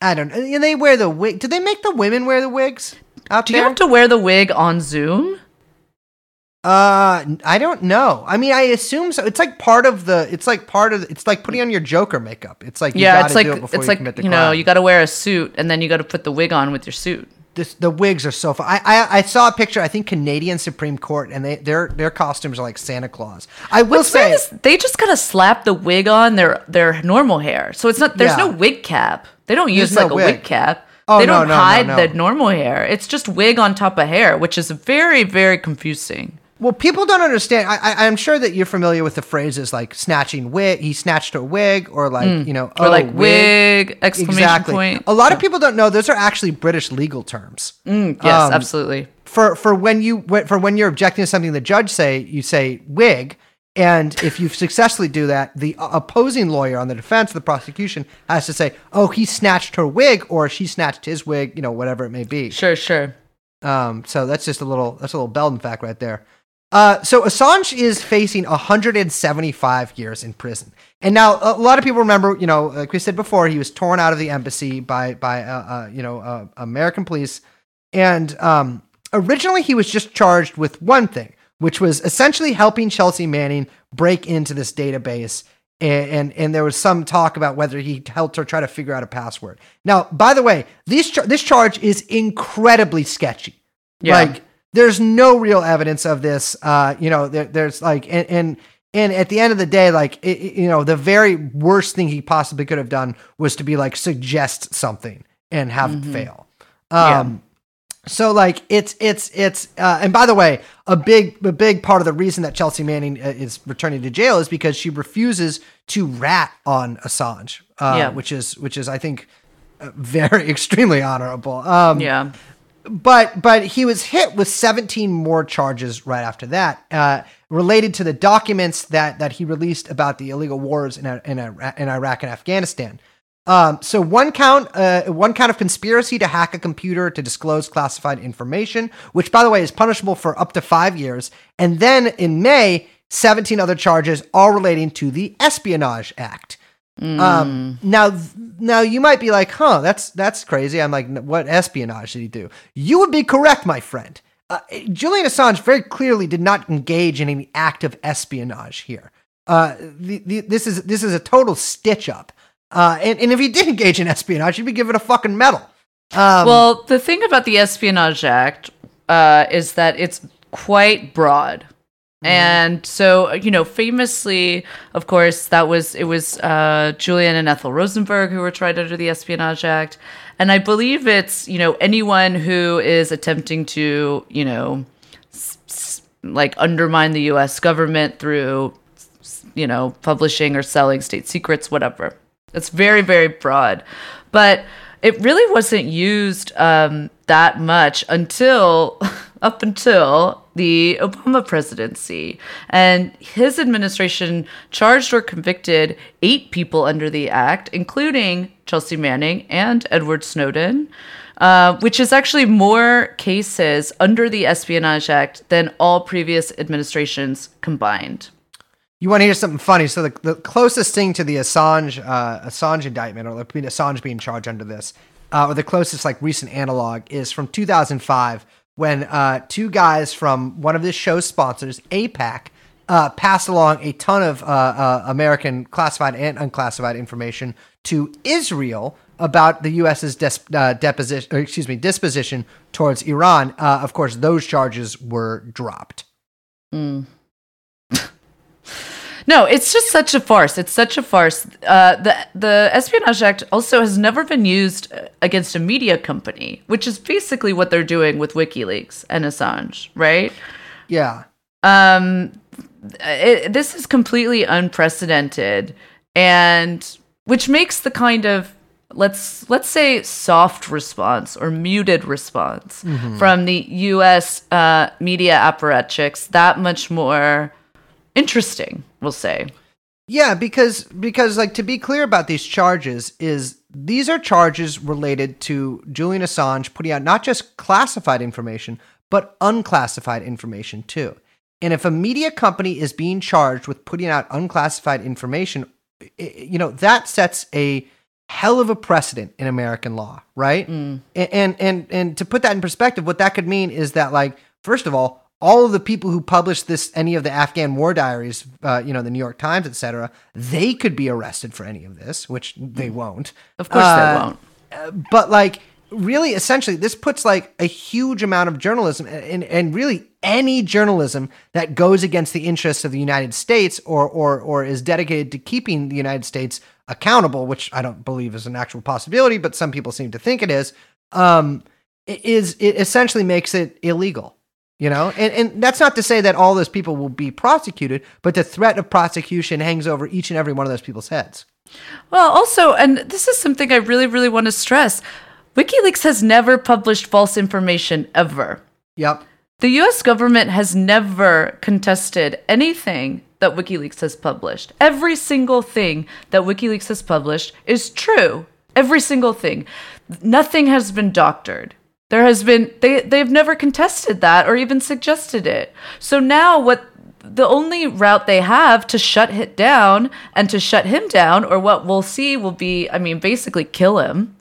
I don't. And they wear the wig. Do they make the women wear the wigs out Do you have to wear the wig on Zoom? Uh, I don't know. I mean, I assume so. It's like part of the. It's like part of. It's like putting on your Joker makeup. It's like you yeah, it's like do it before it's you like commit the you know crime. you got to wear a suit and then you got to put the wig on with your suit. this, the wigs are so fun. I, I I saw a picture. I think Canadian Supreme Court, and they their their costumes are like Santa Claus. I will What's say, is they just gotta slap the wig on their their normal hair, so it's not. There's Yeah. no wig cap. They don't use There's no like a wig. wig cap. Oh, they don't no, no, hide no. the normal hair. It's just wig on top of hair, which is very very confusing. well, people don't understand. I, I I'm sure that you're familiar with the phrases like snatching wig. He snatched a wig, or like you know, Mm. Or oh, like wig exclamation Exactly. point. A lot of people don't know those are actually British legal terms. Yes, um, absolutely. for for when you for when you're objecting to something the judge say you say wig and if you successfully do that the opposing lawyer on the defense of the prosecution has to say oh he snatched her wig or she snatched his wig you know whatever it may be Sure, sure. um, so that's just a little that's a little Belden fact right there. Uh, so Assange is facing 175 years in prison, and now a lot of people remember, you know, like we said before, he was torn out of the embassy by by uh, uh, you know uh, American police, and um, originally he was just charged with one thing, which was essentially helping Chelsea Manning break into this database. And, and and there was some talk about whether he helped her try to figure out a password. Now, by the way, these char- this charge is incredibly sketchy. Yeah. Like there's no real evidence of this. Uh, you know, there, there's like and, and and at the end of the day, like it, you know, the very worst thing he possibly could have done was to be like suggest something and have it fail. Um, so like it's it's it's uh, and by the way, a big a big part of the reason that Chelsea Manning uh, is returning to jail is because she refuses to rat on Assange, uh, Yeah. which is which is I think uh, very <laughs> extremely honorable. Um, Yeah. but but he was hit with 17 more charges right after that, uh, related to the documents that that he released about the illegal wars in in, in Iraq and Afghanistan. Um, so one count, uh, one count of conspiracy to hack a computer to disclose classified information, which by the way is punishable for up to five years. And then in May, 17 other charges, all relating to the Espionage Act. Um, now, now you might be like, huh, that's that's crazy. I'm like, what espionage did he do? You would be correct, my friend. Uh, Julian Assange very clearly did not engage in any act of espionage here. Uh, the, the, this is this is a total stitch up. Uh, and, and if he did engage in espionage, he'd be given a fucking medal. Um, Well, the thing about the Espionage Act uh, is that it's quite broad. And so, you know, famously, of course, that was it was uh, Julian and Ethel Rosenberg who were tried under the Espionage Act, and I believe it's you know anyone who is attempting to you know s- s- like undermine the U.S. government through s- you know publishing or selling state secrets, whatever. It's very very broad, but it really wasn't used um, that much until <laughs> up until the Obama presidency. And his administration charged or convicted eight people under the act, including Chelsea Manning and Edward Snowden, uh, which is actually more cases under the Espionage Act than all previous administrations combined. You want to hear something funny? So the, the closest thing to the Assange uh, Assange indictment, or Assange being charged under this, uh, or the closest like recent analog is from 2005 when uh, two guys from one of this show's sponsors, AIPAC, uh, passed along a ton of uh, uh, American classified and unclassified information to Israel about the U.S.'s deposition, excuse me, disposition towards Iran. Of course, those charges were dropped. No, it's just such a farce. It's such a farce. Uh, the the Espionage Act also has never been used uh, against a media company, which is basically what they're doing with WikiLeaks and Assange, right? Yeah. Um, it, this is completely unprecedented, and which makes the kind of let's let's say soft response or muted response from the U.S. Uh, media apparatchiks that much more interesting. We'll say. Yeah, because because like to be clear about these charges is these are charges related to Julian Assange putting out not just classified information but unclassified information too. And if a media company is being charged with putting out unclassified information, you know that sets a hell of a precedent in American law, right? Mm. And, and and and to put that in perspective, what that could mean is that like first of all, all of the people who published this any of the Afghan war diaries, uh, you know, the New York Times, etc., they could be arrested for any of this, which they won't. Of course, Uh, they won't. But like really essentially this puts like a huge amount of journalism and, and really any journalism that goes against the interests of the United States or or or is dedicated to keeping the United States accountable, which I don't believe is an actual possibility, but some people seem to think it is, um, is it essentially makes it illegal. You know, and, and that's not to say that all those people will be prosecuted, but the threat of prosecution hangs over each and every one of those people's heads. Well, also, and this is something I really, really want to stress WikiLeaks has never published false information ever. Yep. The US government has never contested anything that WikiLeaks has published. Every single thing that WikiLeaks has published is true. Every single thing. Nothing has been doctored. There has been they they've never contested that or even suggested it. So now what the only route they have to shut it down and to shut him down or what we'll see will be I mean basically kill him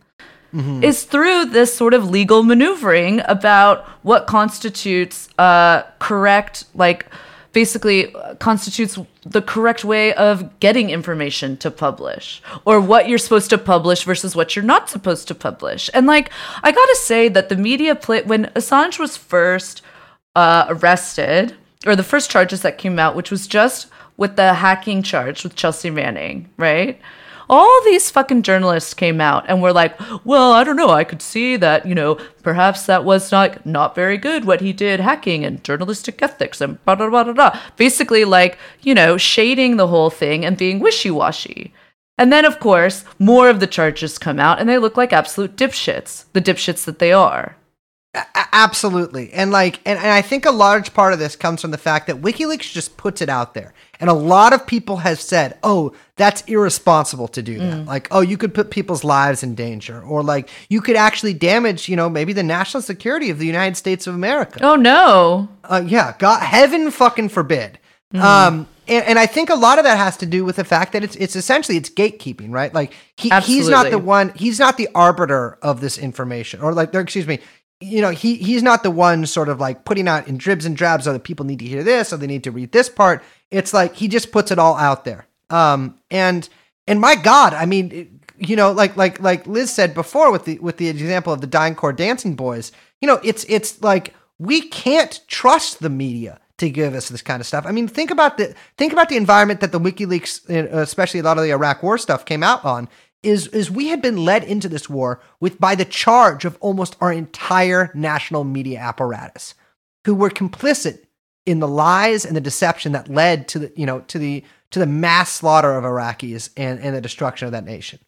is through this sort of legal maneuvering about what constitutes uh, correct, like basically constitutes the correct way of getting information to publish or what you're supposed to publish versus what you're not supposed to publish. And like, I gotta say that the media play when Assange was first uh, arrested, or the first charges that came out, which was just with the hacking charge with Chelsea Manning, right? All these fucking journalists came out and were like, "Well, I don't know. I could see that, you know, perhaps that was like not very good what he did, hacking and journalistic ethics and blah blah blah blah." blah. Basically, like you know, shading the whole thing and being wishy washy. And then, of course, more of the charges come out, and they look like absolute dipshits, the dipshits that they are. A- absolutely and like and, and i think a large part of this comes from the fact that wikileaks just puts it out there and a lot of people have said oh that's irresponsible to do that like oh you could put people's lives in danger or like you could actually damage you know maybe the national security of the united states of america Oh no! uh, yeah, God, heaven fucking forbid. Um, and, and I think a lot of that has to do with the fact that it's it's essentially it's gatekeeping, right? Like he, he's not the one, he's not the arbiter of this information, or like, excuse me, you know, he he's not the one sort of like putting out in dribs and drabs. Oh, the people need to hear this, or they need to read this part. It's like he just puts it all out there. Um, and and my God, I mean, you know, like like like Liz said before with the with the example of the DynCorp Dancing Boys, you know, it's it's like we can't trust the media to give us this kind of stuff. I mean, think about the think about the environment that the WikiLeaks, uh, especially a lot of the Iraq War stuff, came out on. Is is we had been led into this war with by the charge of almost our entire national media apparatus, who were complicit in the lies and the deception that led to the you know to the to the mass slaughter of Iraqis and, and the destruction of that nation.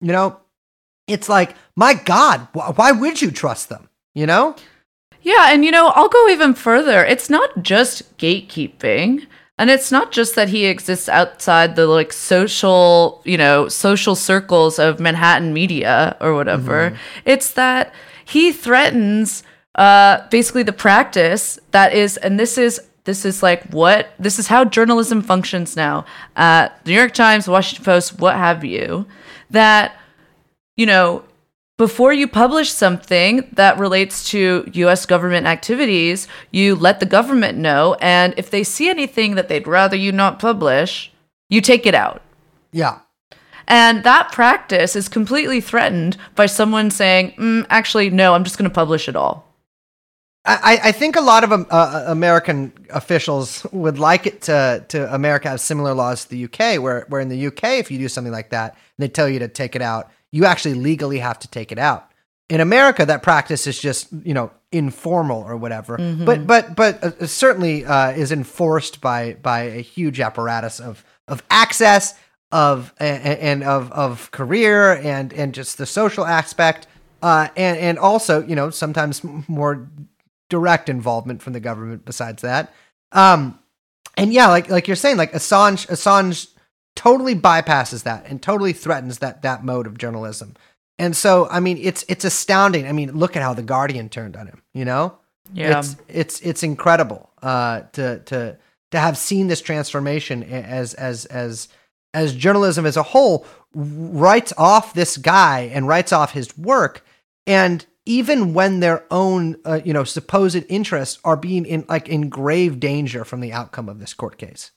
You know, it's like, my God, wh- why would you trust them? You know? Yeah, and you know, I'll go even further. It's not just gatekeeping. And it's not just that he exists outside the like social, you know, social circles of Manhattan media or whatever. Mm-hmm. It's that he threatens uh basically the practice that is and this is this is like what this is how journalism functions now. Uh the New York Times, Washington Post, what have you, that you know, before you publish something that relates to US government activities, you let the government know. And if they see anything that they'd rather you not publish, you take it out. Yeah. And that practice is completely threatened by someone saying, mm, actually, no, I'm just going to publish it all. I, I think a lot of um, uh, American officials would like it to, to America have similar laws to the UK, where, where in the UK, if you do something like that, they tell you to take it out, you actually legally have to take it out. In America, that practice is just you know informal or whatever, but but but uh, certainly uh, is enforced by by a huge apparatus of of access of and, and of of career and and just the social aspect, uh, and and also you know sometimes more direct involvement from the government besides that. Um, and yeah, like like you're saying, like Assange, Assange totally bypasses that and totally threatens that that mode of journalism. And so, I mean, it's it's astounding. I mean, look at how the Guardian turned on him. You know, Yeah. it's it's it's incredible uh, to to to have seen this transformation as as as as journalism as a whole writes off this guy and writes off his work and even when their own uh, you know supposed interests are being in like in grave danger from the outcome of this court case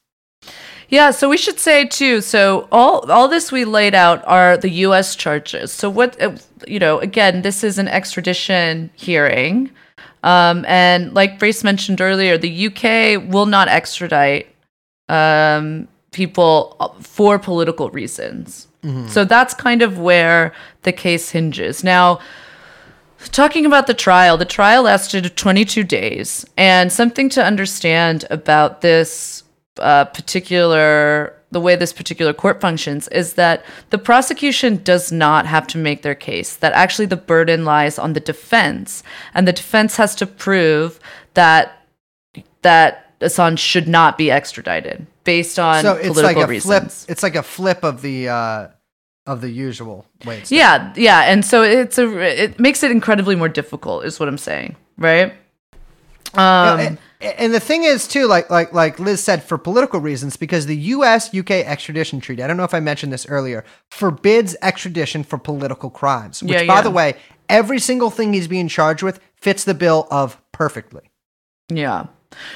Yeah, so we should say too. So all all this we laid out are the U.S. charges. So what uh, you know, again, this is an extradition hearing, um, and like Brace mentioned earlier, the U.K. will not extradite um, people for political reasons. So that's kind of where the case hinges. Now, Talking about the trial, the trial lasted 22 days. And something to understand about this uh, particular, the way this particular court functions is that the prosecution does not have to make their case, that actually the burden lies on the defense. And the defense has to prove that, that Assange should not be extradited based on so it's political like a reasons. flip it's like a flip of the uh of the usual way it's done. Yeah, yeah, and so it's a it makes it incredibly more difficult, is what I'm saying, right? Um, and, and the thing is too like like like liz said for political reasons because the us uk extradition treaty i don't know if i mentioned this earlier forbids extradition for political crimes which Yeah, by yeah. the way every single thing he's being charged with fits the bill of perfectly yeah.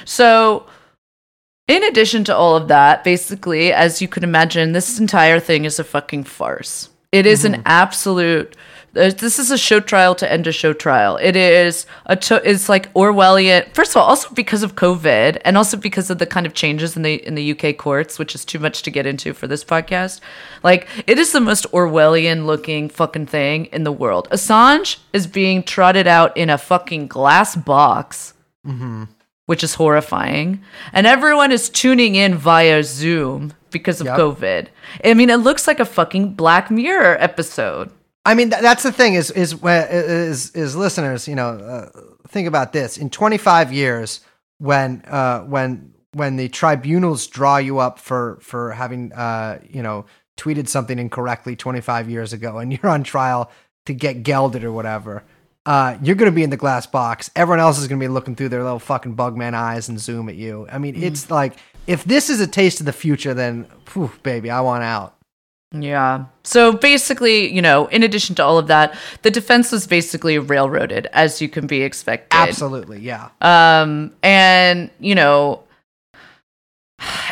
So, in addition to all of that, basically, as you could imagine, this entire thing is a fucking farce. It is an absolute. uh, This is a show trial to end a show trial. It is a. To, it's like Orwellian. First of all, also because of COVID, and also because of the kind of changes in the in the UK courts, which is too much to get into for this podcast. Like, it is the most Orwellian looking fucking thing in the world. Assange is being trotted out in a fucking glass box which is horrifying. And everyone is tuning in via Zoom because of Yep. COVID. I mean, it looks like a fucking Black Mirror episode. I mean, th- that's the thing is is is is listeners, you know, uh, think about this. In 25 years, when uh, when when the tribunals draw you up for for having uh, you know tweeted something incorrectly 25 years ago, and <laughs> you're on trial to get gelded or whatever. Uh, you're going to be in the glass box. Everyone else is going to be looking through their little fucking bugman eyes and zoom at you. I mean, it's like if this is a taste of the future, then, phew, baby, I want out. Yeah. So basically, you know, in addition to all of that, the defense was basically railroaded, as you can be expected. Absolutely, yeah. Um, and you know,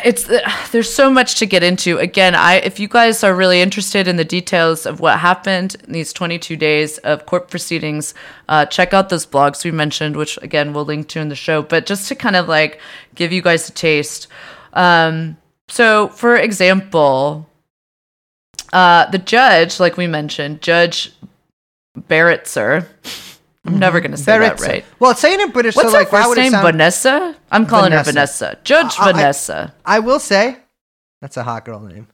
it's there's so much to get into. Again, I if you guys are really interested in the details of what happened in these 22 days of court proceedings, uh, check out those blogs we mentioned, which again we'll link to in the show. But just to kind of like give you guys a taste. Um, so, for example, uh, the judge, like we mentioned, Judge Barrettser. I'm never gonna say that Barrettser. right. Well, saying it in British, What's so her like, first name? sound? Vanessa. I'm calling her Vanessa. Vanessa. Judge I- I- Vanessa. I will say, that's a hot girl name.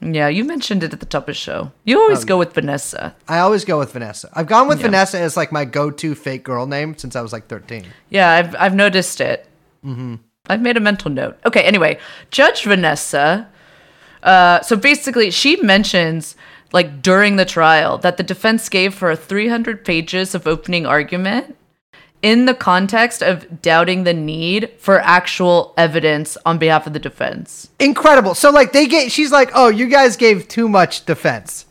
Yeah, you mentioned it at the top of the show. You always Oh, go with Vanessa. I always go with Vanessa. I've gone with Yeah. Vanessa as like my go-to fake girl name since I was like 13. Yeah, I've I've noticed it. Mm-hmm. I've made a mental note. Okay, anyway, Judge Vanessa. Uh, so basically, she mentions like during the trial that the defense gave for 300 pages of opening argument in the context of doubting the need for actual evidence on behalf of the defense. Incredible. So like they get, she's like, oh, you guys gave too much defense.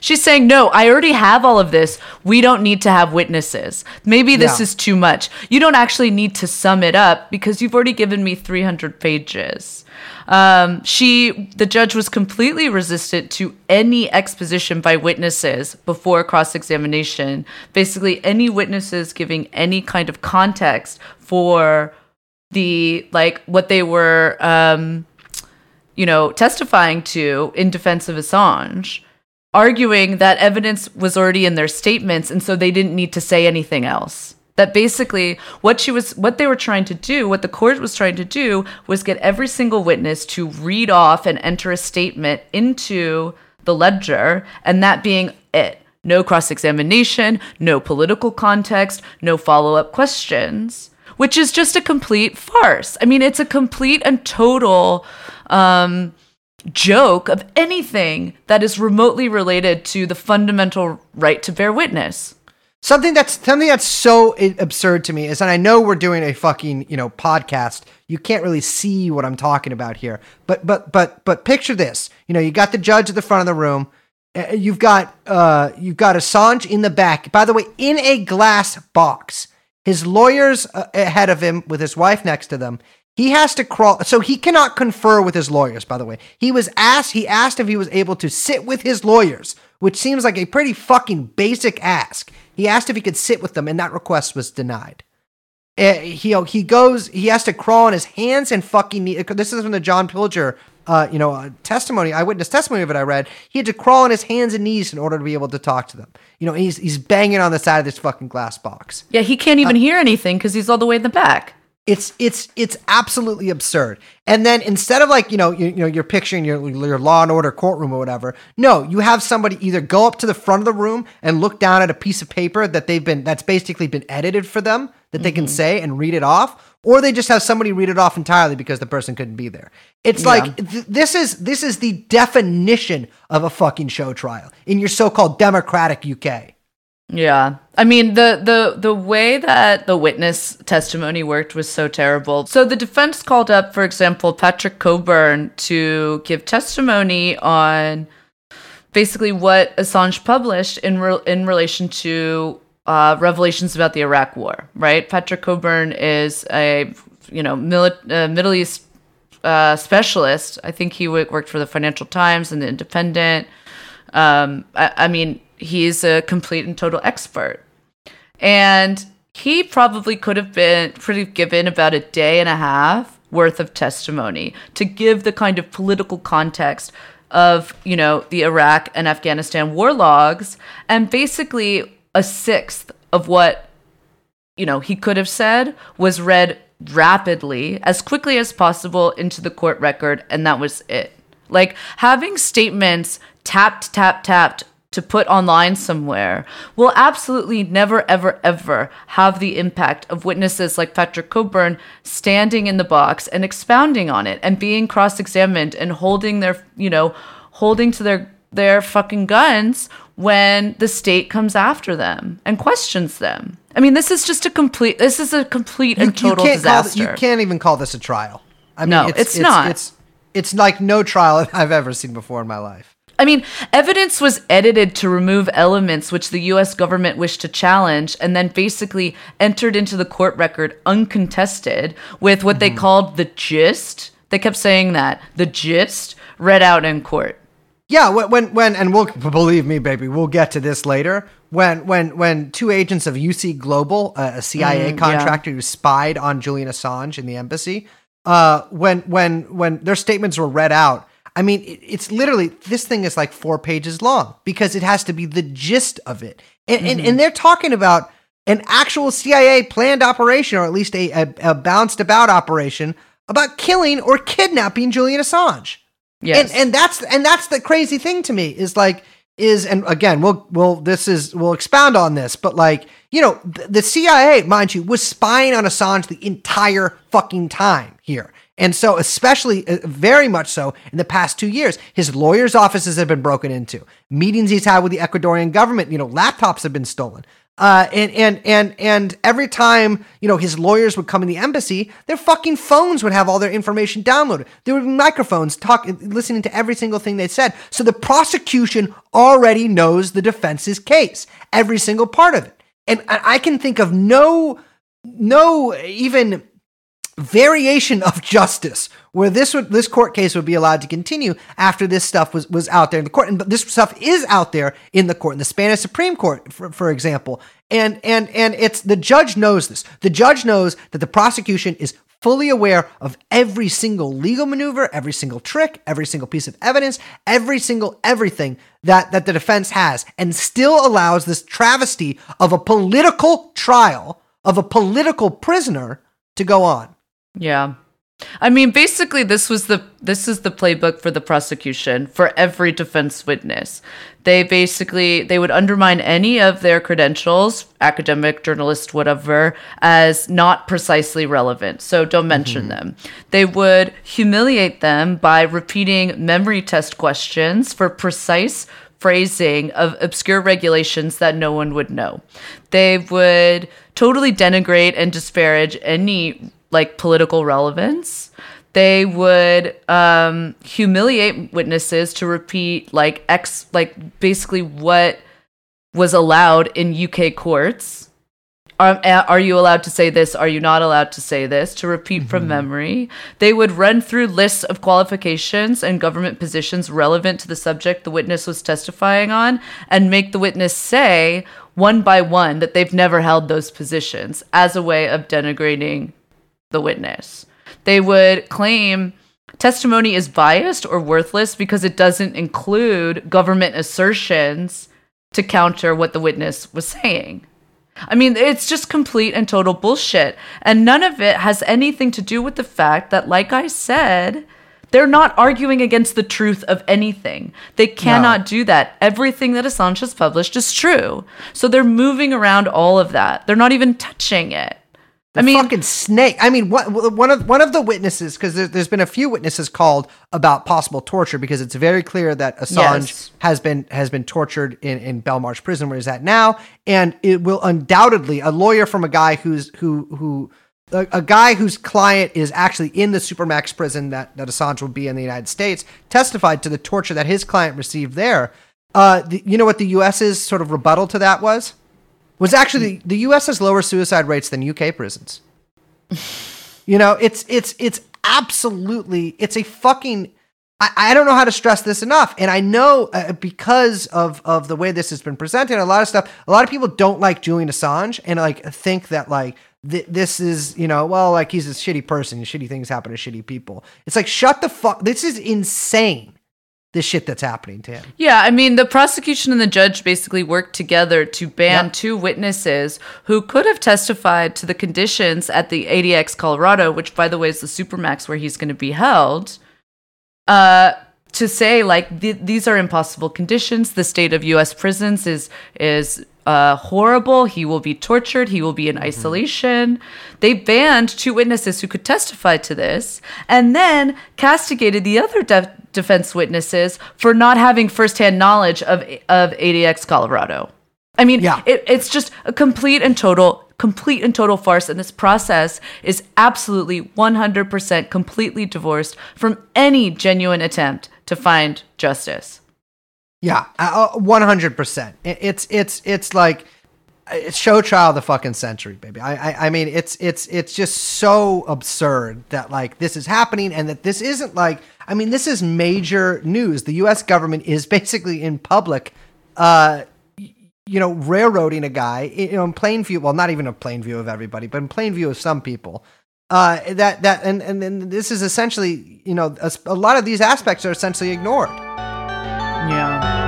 She's saying, no, I already have all of this. We don't need to have witnesses. Maybe this Yeah. is too much. You don't actually need to sum it up because you've already given me 300 pages. Um, she, the judge was completely resistant to any exposition by witnesses before cross examination. Basically, any witnesses giving any kind of context for the, like, what they were, um, you know, testifying to in defense of Assange arguing that evidence was already in their statements and so they didn't need to say anything else that basically what she was what they were trying to do what the court was trying to do was get every single witness to read off and enter a statement into the ledger and that being it no cross examination no political context no follow-up questions which is just a complete farce i mean it's a complete and total um joke of anything that is remotely related to the fundamental right to bear witness. Something that's something that's so absurd to me is, and I know we're doing a fucking you know podcast. You can't really see what I'm talking about here, but but but but picture this. You know, you got the judge at the front of the room. uh, You've got uh, you've got Assange in the back. By the way, in a glass box. His lawyers uh, ahead of him with his wife next to them. He has to crawl, so he cannot confer with his lawyers. By the way, he was asked. He asked if he was able to sit with his lawyers, which seems like a pretty fucking basic ask. He asked if he could sit with them, and that request was denied. Uh, he he goes. He has to crawl on his hands and fucking. knees. This is from the John Pilger, uh, you know, uh, testimony, eyewitness testimony of it. I read. He had to crawl on his hands and knees in order to be able to talk to them. You know, he's he's banging on the side of this fucking glass box. Yeah, he can't even hear anything because he's all the way in the back. It's it's it's absolutely absurd. And then instead of like you know you, you know you're picturing your your Law and Order courtroom or whatever, no, you have somebody either go up to the front of the room and look down at a piece of paper that they've been that's basically been edited for them that they can mm-hmm. say and read it off, or they just have somebody read it off entirely because the person couldn't be there. It's Yeah. like th- this is this is the definition of a fucking show trial in your so-called democratic UK. Yeah. I mean the the the way that the witness testimony worked was so terrible. So the defense called up, for example, Patrick Cockburn to give testimony on basically what Assange published in re- in relation to uh, revelations about the Iraq War. Right? Patrick Cockburn is a you know mili- uh, Middle East uh, specialist. I think he wo- worked for the Financial Times and the Independent. Um, I, I mean, he's a complete and total expert. And he probably could have been pretty given about a day and a half worth of testimony to give the kind of political context of, you know, the Iraq and Afghanistan war logs and basically a sixth of what you know, he could have said was read rapidly, as quickly as possible into the court record, and that was it. Like having statements tapped, tapped, tapped to put online somewhere will absolutely never, ever, ever have the impact of witnesses like Patrick Cockburn standing in the box and expounding on it and being cross examined and holding their, you know, holding to their their fucking guns when the state comes after them and questions them. I mean, this is just a complete. This is a complete and total can't disaster. you can't even call this a trial. I mean, No, it's, it's not. It's it's like no trial <laughs> I've ever seen before in my life. I mean, evidence was edited to remove elements which the US government wished to challenge and then basically entered into the court record uncontested with what they called the gist, They kept saying that. The gist read out in court. Yeah, when, when when and we'll believe me, baby, we'll get to this later. When when when two agents of UC Global, uh, a CIA Mm, contractor who spied on Julian Assange in the embassy, uh, when when when their statements were read out, I mean, it, it's literally this thing is like four pages long because it has to be the gist of it, and and, and mm-hmm. they're talking about an actual CIA planned operation, or at least a, a, a bounced about operation about killing or kidnapping Julian Assange. Yes. And and that's and that's the crazy thing to me is like is and again we'll we'll this is we'll expound on this but like you know th- the CIA mind you was spying on Assange the entire fucking time here and so especially uh, very much so in the past 2 years his lawyers offices have been broken into meetings he's had with the Ecuadorian government you know laptops have been stolen uh, and and and and every time you know his lawyers would come in the embassy, their fucking phones would have all their information downloaded. There would be microphones talking, listening to every single thing they said. So the prosecution already knows the defense's case, every single part of it. And I can think of no, no even variation of justice where this would this court case would be allowed to continue after this stuff was was out there in the court. And this stuff is out there in the court in the Spanish Supreme Court for, for example. And and and it's the judge knows this. The judge knows that the prosecution is fully aware of every single legal maneuver every single trick every single piece of evidence every single everything that that the defense has and still allows this travesty of a political trial of a political prisoner to go on Yeah. I mean, basically this was the this is the playbook for the prosecution for every defense witness. They basically they would undermine any of their credentials, academic, journalist, whatever, as not precisely relevant. So don't mention mm-hmm. them. They would humiliate them by repeating memory test questions for precise phrasing of obscure regulations that no one would know. They would totally denigrate and disparage any like political relevance. They would um, humiliate witnesses to repeat like ex like basically what was allowed in UK courts. Are, are you allowed to say this? Are you not allowed to say this? To repeat from memory. They would run through lists of qualifications and government positions relevant to the subject the witness was testifying on and make the witness say one by one that they've never held those positions as a way of denigrating the witness. They would claim testimony is biased or worthless because it doesn't include government assertions to counter what the witness was saying. I mean, it's just complete and total bullshit. And none of it has anything to do with the fact that, like I said, they're not arguing against the truth of anything. They cannot do that. Everything that Assange has published is true. So they're moving around all of that. They're not even touching it. The I mean, fucking snake. I mean, what, one of one of the witnesses, because there, there's been a few witnesses called about possible torture, because it's very clear that Assange Yes. has been has been tortured in in Belmarsh prison where he's at now, and it will undoubtedly a lawyer from a guy who's who who. A, a guy whose client is actually in the supermax prison that, that Assange will be in the United States testified to the torture that his client received there. Uh, the, you know what the U.S.'s sort of rebuttal to that was? Was actually the U.S. has lower suicide rates than U.K. prisons. <laughs> you know, it's it's it's absolutely it's a fucking. I, I don't know how to stress this enough, and I know uh, because of of the way this has been presented, a lot of stuff. A lot of people don't like Julian Assange and like think that like th- this is you know well like he's a shitty person, shitty things happen to shitty people. It's like shut the fuck. This is insane. This shit that's happening to him. Yeah, I mean, the prosecution and the judge basically worked together to ban Yep. two witnesses who could have testified to the conditions at the ADX Colorado, which, by the way, is the supermax where he's going to be held. Uh, to say like th- these are impossible conditions. The state of U.S. prisons is is uh, horrible. He will be tortured. He will be in isolation. They banned two witnesses who could testify to this, and then castigated the other de- defense witnesses for not having firsthand knowledge of of ADX Colorado. I mean, Yeah. it, it's just a complete and total, complete and total farce. And this process is absolutely 100% completely divorced from any genuine attempt to find justice. Yeah, uh, one hundred percent. It's it's it's like it's show trial the fucking century, baby. I, I I mean it's it's it's just so absurd that like this is happening and that this isn't like I mean this is major news. The U.S. government is basically in public, uh, you know, railroading a guy you know in plain view. Well, not even a plain view of everybody, but in plain view of some people. Uh, that that and and, this is essentially you know a, a lot of these aspects are essentially ignored. Yeah.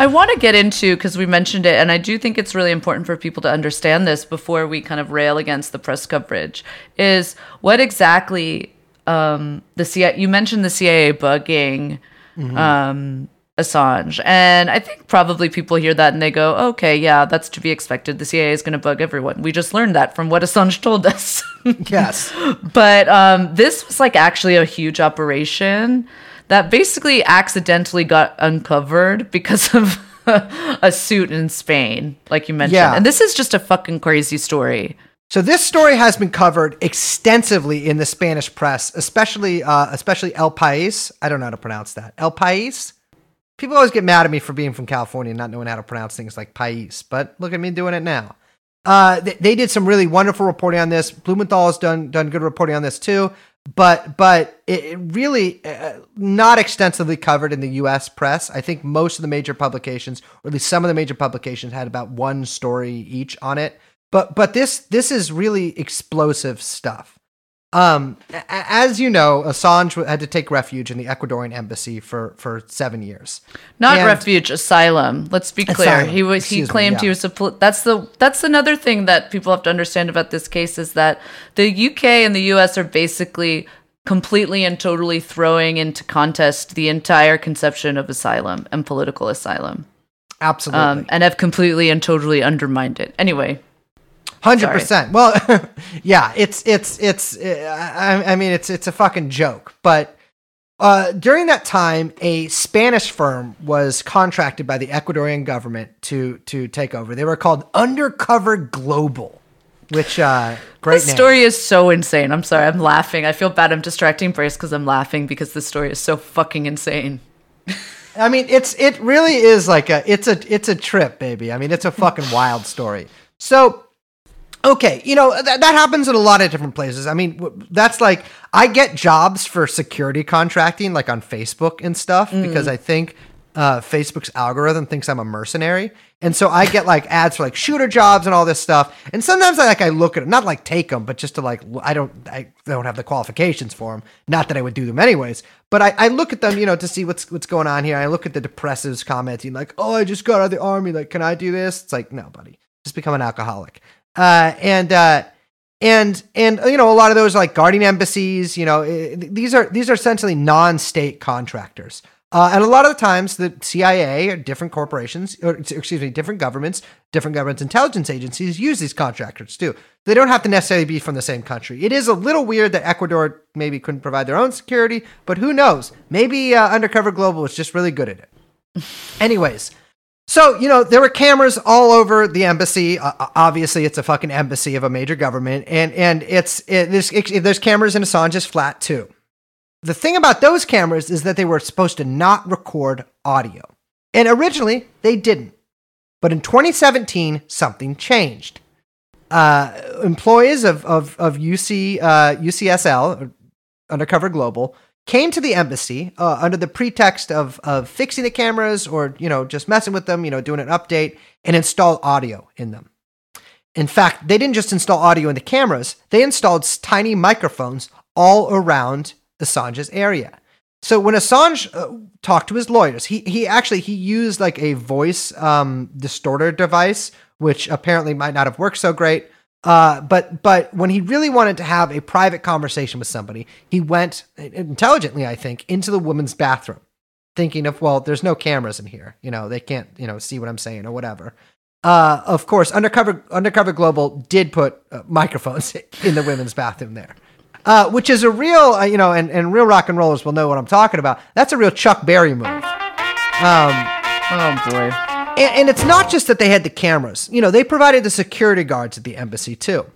I want to get into because we mentioned it, and I do think it's really important for people to understand this before we kind of rail against the press coverage. Is what exactly um, the CIA? You mentioned the CIA bugging um, Assange, and I think probably people hear that and they go, "Okay, yeah, that's to be expected. The CIA is going to bug everyone." We just learned that from what Assange told us. Yes. <laughs> but um, this was like actually a huge operation that basically accidentally got uncovered because of <laughs> a suit in Spain, like you mentioned. Yeah. And this is just a fucking crazy story. So this story has been covered extensively in the Spanish press, especially uh, especially El País. I don't know how to pronounce that. El País. People always get mad at me for being from California and not knowing how to pronounce things like País, but look at me doing it now. Uh, they, they did some really wonderful reporting on this. Blumenthal has done done good reporting on this too, but but it, it really uh, not extensively covered in the U.S. press. I think most of the major publications, or at least some of the major publications, had about one story each on it. But but this this is really explosive stuff. Um, as you know, Assange had to take refuge in the Ecuadorian embassy for for seven years. Not And- refuge, asylum. Let's be clear. Asylum. He was. He Excuse me, claimed he was a. pol- That's the. That's another thing that people have to understand about this case is that the UK and the US are basically completely and totally throwing into contest the entire conception of asylum and political asylum, Absolutely. um, and have completely and totally undermined it. Anyway, Hundred percent. Well, <laughs> yeah, it's it's it's. uh, I, I mean, it's it's a fucking joke. But uh, during that time, a Spanish firm was contracted by the Ecuadorian government to to take over. They were called Undercover Global, which uh, great this name. story is so insane. I'm sorry, I'm laughing. I feel bad. I'm distracting Brace because I'm laughing because this story is so fucking insane. I mean, it's it really is like a it's a it's a trip, baby. I mean, it's a fucking wild story. So, okay, you know that that happens in a lot of different places. I mean, that's like I get jobs for security contracting, like on Facebook and stuff, because I think uh, Facebook's algorithm thinks I'm a mercenary, and so I get like ads for like shooter jobs and all this stuff. And sometimes I like I look at them, not like take them, but just to like I don't I don't have the qualifications for them. Not that I would do them anyways, but I, I look at them, you know, to see what's what's going on here. I look at the depressives commenting like, "Oh, I just got out of the army. Like, can I do this?" It's like, no, buddy, just become an alcoholic. Uh, and uh, and and you know, a lot of those like guarding embassies. You know, eh, these are these are essentially non-state contractors. Uh, and a lot of the times, the CIA or different corporations, or excuse me, different governments, different governments' intelligence agencies use these contractors too. They don't have to necessarily be from the same country. It is a little weird that Ecuador maybe couldn't provide their own security, but who knows? Maybe uh, Undercover Global is just really good at it. Anyways, so you know there were cameras all over the embassy. Uh, obviously, it's a fucking embassy of a major government, and and it's it, there's it, there's cameras in Assange's flat too. The thing about those cameras is that they were supposed to not record audio, and originally they didn't. But in 2017, something changed. Uh, employees of of of UC uh, UCSL, Undercover Global, came to the embassy uh, under the pretext of of fixing the cameras or you know just messing with them, you know, doing an update and install audio in them. In fact, they didn't just install audio in the cameras; they installed tiny microphones all around Assange's area. So when Assange uh, talked to his lawyers, he he actually he used like a voice um, distorter device, which apparently might not have worked so great. Uh, but but when he really wanted to have a private conversation with somebody, he went intelligently, I think, into the woman's bathroom, thinking of well, there's no cameras in here, you know, they can't you know see what I'm saying or whatever. Uh, of course, undercover undercover global did put uh, microphones <laughs> in the women's bathroom there uh, which is a real, uh, you know, and, and real rock and rollers will know what I'm talking about. That's a real Chuck Berry move. Um, Oh boy. And, and it's not just that they had the cameras. You know, they provided the security guards at the embassy too.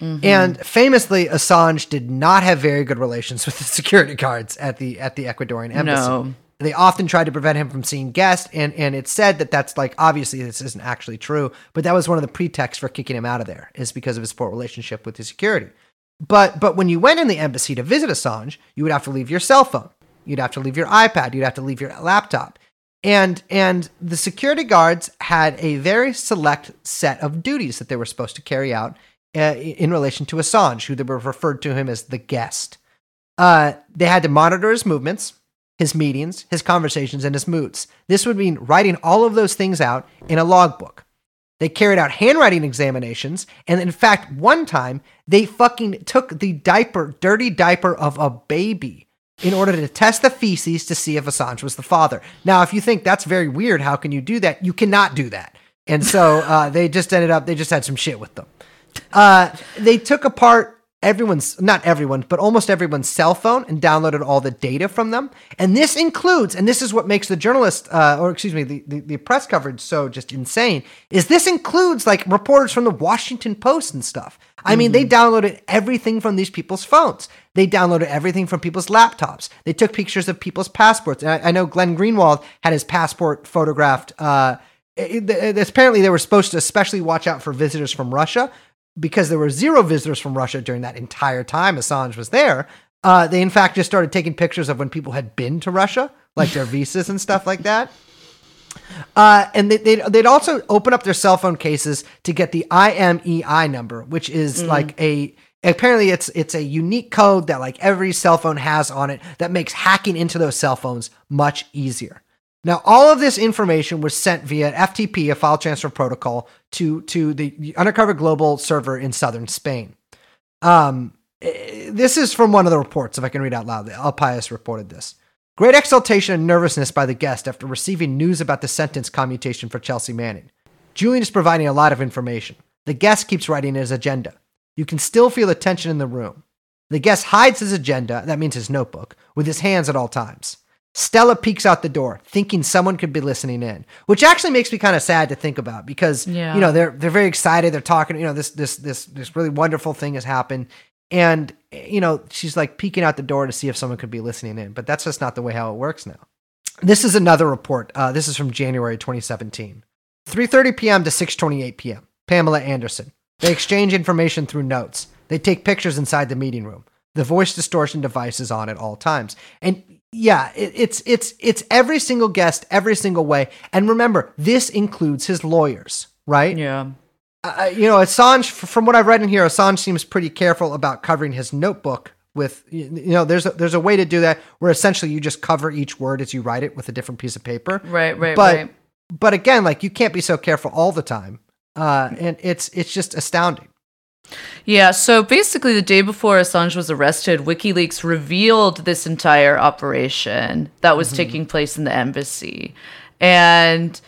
Mm-hmm. And famously, Assange did not have very good relations <laughs> with the security guards at the at the Ecuadorian embassy. No. They often tried to prevent him from seeing guests, and and it's said that that's like obviously this isn't actually true, but that was one of the pretexts for kicking him out of there is because of his poor relationship with the security. But but when you went in the embassy to visit Assange, you would have to leave your cell phone, you'd have to leave your iPad, you'd have to leave your laptop, and and the security guards had a very select set of duties that they were supposed to carry out uh, in relation to Assange, who they were referred to him as the guest. Uh, they had to monitor his movements, his meetings, his conversations, and his moods. This would mean writing all of those things out in a logbook. They carried out handwriting examinations, and in fact, one time they fucking took the diaper, dirty diaper of a baby in order to test the feces to see if Assange was the father. Now, if you think that's very weird, how can you do that? You cannot do that. And so uh, they just ended up, they just had some shit with them. Uh, they took apart everyone's, not everyone, but almost everyone's cell phone and downloaded all the data from them. And this includes, and this is what makes the journalist, uh, or excuse me, the, the, the press coverage so just insane, is this includes like reporters from the Washington Post and stuff. I mean, they downloaded everything from these people's phones. They downloaded everything from people's laptops. They took pictures of people's passports. And I, I know Glenn Greenwald had his passport photographed. Uh, it- it- it- apparently, they were supposed to especially watch out for visitors from Russia because there were zero visitors from Russia during that entire time Assange was there. Uh, they, in fact, just started taking pictures of when people had been to Russia, like their <laughs> visas and stuff like that. Uh, and they, they'd, they'd also open up their cell phone cases to get the IMEI number, which is like a apparently it's it's a unique code that like every cell phone has on it that makes hacking into those cell phones much easier. Now, all of this information was sent via FTP, a file transfer protocol, to to the Undercover Global server in southern Spain. Um, eh, this is from one of the reports, if I can read out loud. El País reported this. Great exultation and nervousness by the guest after receiving news about the sentence commutation for Chelsea Manning. Julian is providing a lot of information. The guest keeps writing his agenda. You can still feel the tension in the room. The guest hides his agenda, that means his notebook, with his hands at all times. Stella peeks out the door, thinking someone could be listening in, which actually makes me kind of sad to think about because Yeah. you know they're they're very excited. They're talking, you know, this this this this really wonderful thing has happened, and you know she's like peeking out the door to see if someone could be listening in, but that's just not the way how it works now. This is another report. Uh, this is from January 2017. 3:30 p.m. to 6:28 p.m. Pamela Anderson. They exchange information through notes. They take pictures inside the meeting room. The voice distortion device is on at all times. And yeah, it, it's it's it's every single guest, every single way. And remember, this includes his lawyers, right? Yeah. uh, you know, Assange, from what I've read in here, Assange seems pretty careful about covering his notebook with, you know, there's a, there's a way to do that where essentially you just cover each word as you write it with a different piece of paper. Right, right, but, right. But again, like you can't be so careful all the time, uh, and it's it's just astounding. Yeah, so basically, the day before Assange was arrested, WikiLeaks revealed this entire operation that was taking place in the embassy. And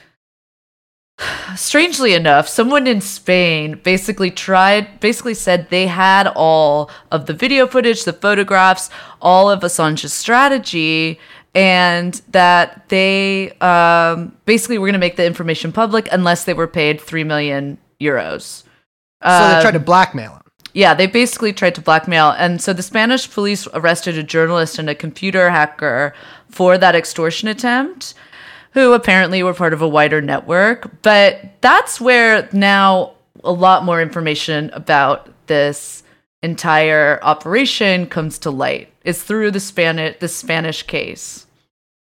strangely enough, someone in Spain basically tried, basically said they had all of the video footage, the photographs, all of Assange's strategy, and that they um, basically were going to make the information public unless they were paid 3 million euros. So they tried uh, to blackmail him. Yeah, they basically tried to blackmail. And so the Spanish police arrested a journalist and a computer hacker for that extortion attempt, who apparently were part of a wider network. But that's where now a lot more information about this entire operation comes to light. It's through the Spanish the Spanish case.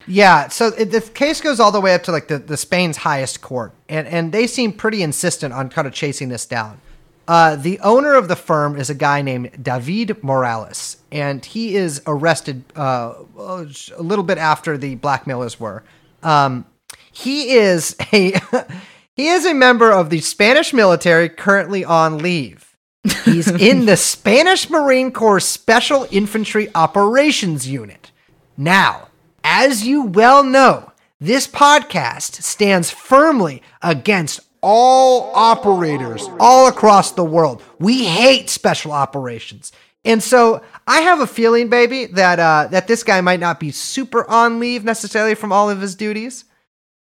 Yeah, so the case goes all the way up to like the, the Spain's highest court, and and they seem pretty insistent on kind of chasing this down. Uh, the owner of the firm is a guy named David Morales, and he is arrested uh, a little bit after the blackmailers were. Um, he is a <laughs> he is a member of the Spanish military currently on leave. He's <laughs> in the Spanish Marine Corps Special Infantry Operations Unit. Now, as you well know, this podcast stands firmly against all operators all across the world. We hate special operations. And so I have a feeling, baby, that uh, that this guy might not be super on leave necessarily from all of his duties.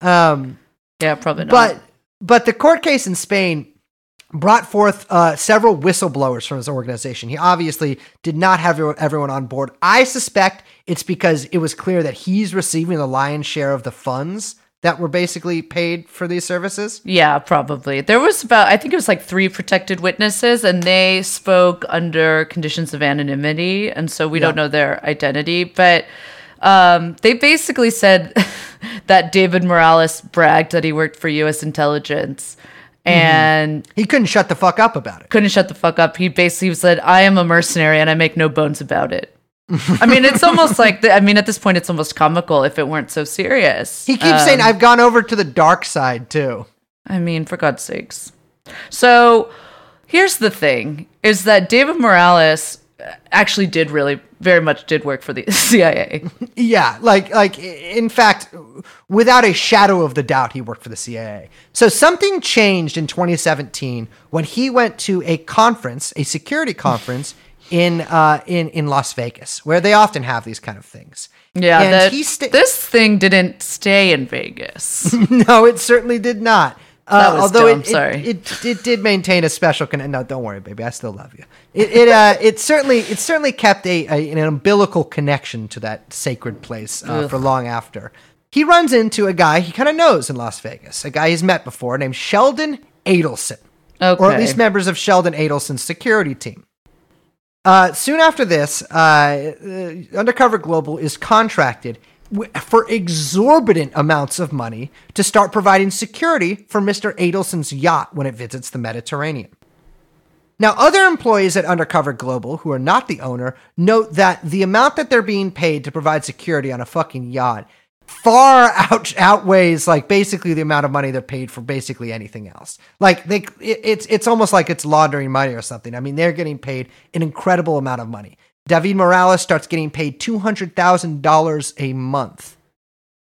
Um, Yeah, probably not. but but the court case in Spain, brought forth uh, several whistleblowers from his organization. He obviously did not have everyone- everyone on board. I suspect it's because it was clear that he's receiving the lion's share of the funds that were basically paid for these services. Yeah, probably. There was about, I think it was like three protected witnesses, and they spoke under conditions of anonymity. And so we don't know their identity. But um, they basically said <laughs> that David Morales bragged that he worked for U.S. intelligence and He couldn't shut the fuck up about it. couldn't shut the fuck up. He basically said, I am a mercenary and I make no bones about it. I mean, it's almost like, the, I mean, at this point, it's almost comical if it weren't so serious. He keeps saying, um, "I've gone over to the dark side too." I mean, for God's sakes. So here's the thing is that David Morales uh, actually did really very much did work for the <laughs> CIA. Yeah, like like in fact, without a shadow of the doubt, he worked for the CIA. So something changed in 2017 when he went to a conference, a security conference in uh in in Las Vegas, where they often have these kind of things. Yeah, that, sta- this thing didn't stay in Vegas. <laughs> no, it certainly did not. Uh, That was although dumb, it, sorry. It, it it did maintain a special con- no don't worry baby I still love you it it uh <laughs> it certainly it certainly kept a, a an umbilical connection to that sacred place uh, for long after he runs into a guy he kind of knows in Las Vegas a guy he's met before named Sheldon Adelson or at least members of Sheldon Adelson's security team. Uh, soon after this, uh, uh, Undercover Global is contracted w- for exorbitant amounts of money to start providing security for Mr. Adelson's yacht when it visits the Mediterranean. Now, other employees at Undercover Global, who are not the owner, note that the amount that they're being paid to provide security on a fucking yacht far out outweighs like basically the amount of money they're paid for basically anything else. Like they, it, it's it's almost like it's laundering money or something. I mean, they're getting paid an incredible amount of money. David Morales starts getting paid two hundred thousand dollars a month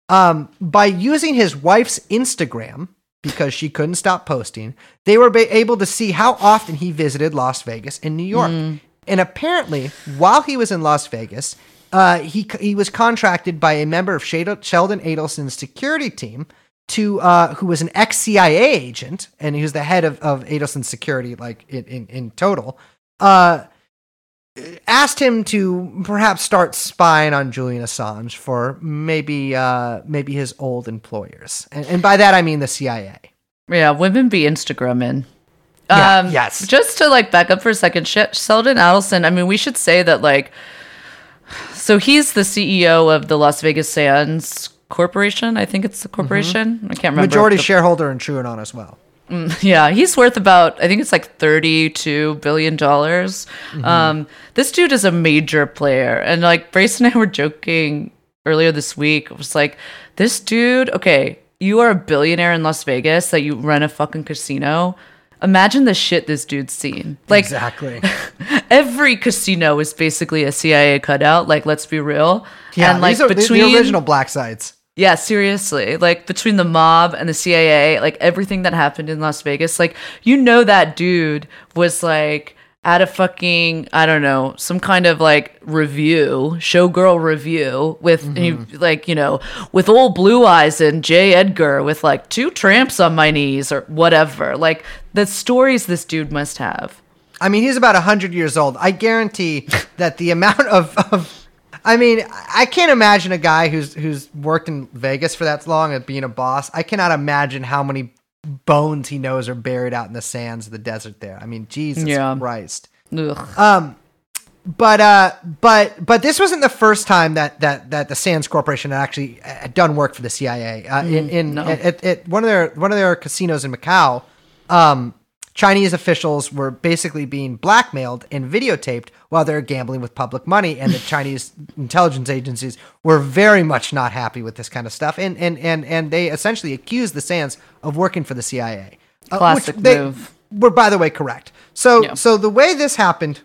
um, by using his wife's Instagram because she couldn't stop posting. They were ba- able to see how often he visited Las Vegas and New York. And apparently, while he was in Las Vegas, uh, he he was contracted by a member of Sheldon Adelson's security team to uh, who was an ex CIA agent and he was the head of, of Adelson's security, like in in, in total. Uh, asked him to perhaps start spying on Julian Assange for maybe uh, maybe his old employers, and, and by that I mean the CIA. yeah, women be Instagramming. Yeah, yes. Just to like back up for a second, Sheldon Adelson. I mean, we should say that like, so he's the CEO of the Las Vegas Sands Corporation. I think it's the corporation. Mm-hmm. I can't remember. Majority the- shareholder in TrueAnon as well. Mm, yeah, he's worth about I think it's like thirty-two billion dollars. Mm-hmm. Um, this dude is a major player, and like Brace and I were joking earlier this week. It was like, this dude. Okay, you are a billionaire in Las Vegas that you run a fucking casino. Imagine the shit this dude's seen. Like exactly. <laughs> every casino is basically a CIA cutout. Like, let's be real. Yeah, and like these are the- between the original black sites. yeah, seriously. Like between the mob and the CIA, like everything that happened in Las Vegas, like you know that dude was like at a fucking I don't know, some kind of like revue, showgirl revue with he, mm-hmm. like, you know, with old blue eyes and J. Edgar with like two tramps on my knees or whatever. Like the stories this dude must have. I mean, he's about 100 years old. I guarantee <laughs> that the amount of, of I mean, I can't imagine a guy who's who's worked in Vegas for that long and being a boss. I cannot imagine how many bones he knows are buried out in the sands of the desert there. I mean, Jesus Yeah. Christ. Ugh. But uh, but but this wasn't the first time that that that the Sands Corporation had actually uh, done work for the CIA. Uh, in in no. at, at one of their one of their casinos in Macau, um, Chinese officials were basically being blackmailed and videotaped while they're gambling with public money, and the Chinese intelligence agencies were very much not happy with this kind of stuff, and and and and they essentially accused the Sands of working for the CIA. uh, Classic which they move. Were by the way correct. So Yeah. so the way this happened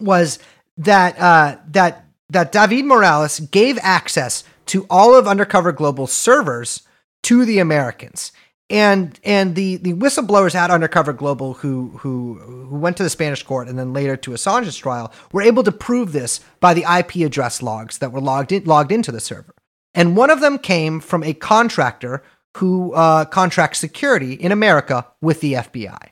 was that uh, that that David Morales gave access to all of Undercover Global's servers to the Americans. And and the, the whistleblowers at Undercover Global who who who went to the Spanish court and then later to Assange's trial were able to prove this by the IP address logs that were logged in, logged into the server. And one of them came from a contractor who uh, contracts security in America with the FBI.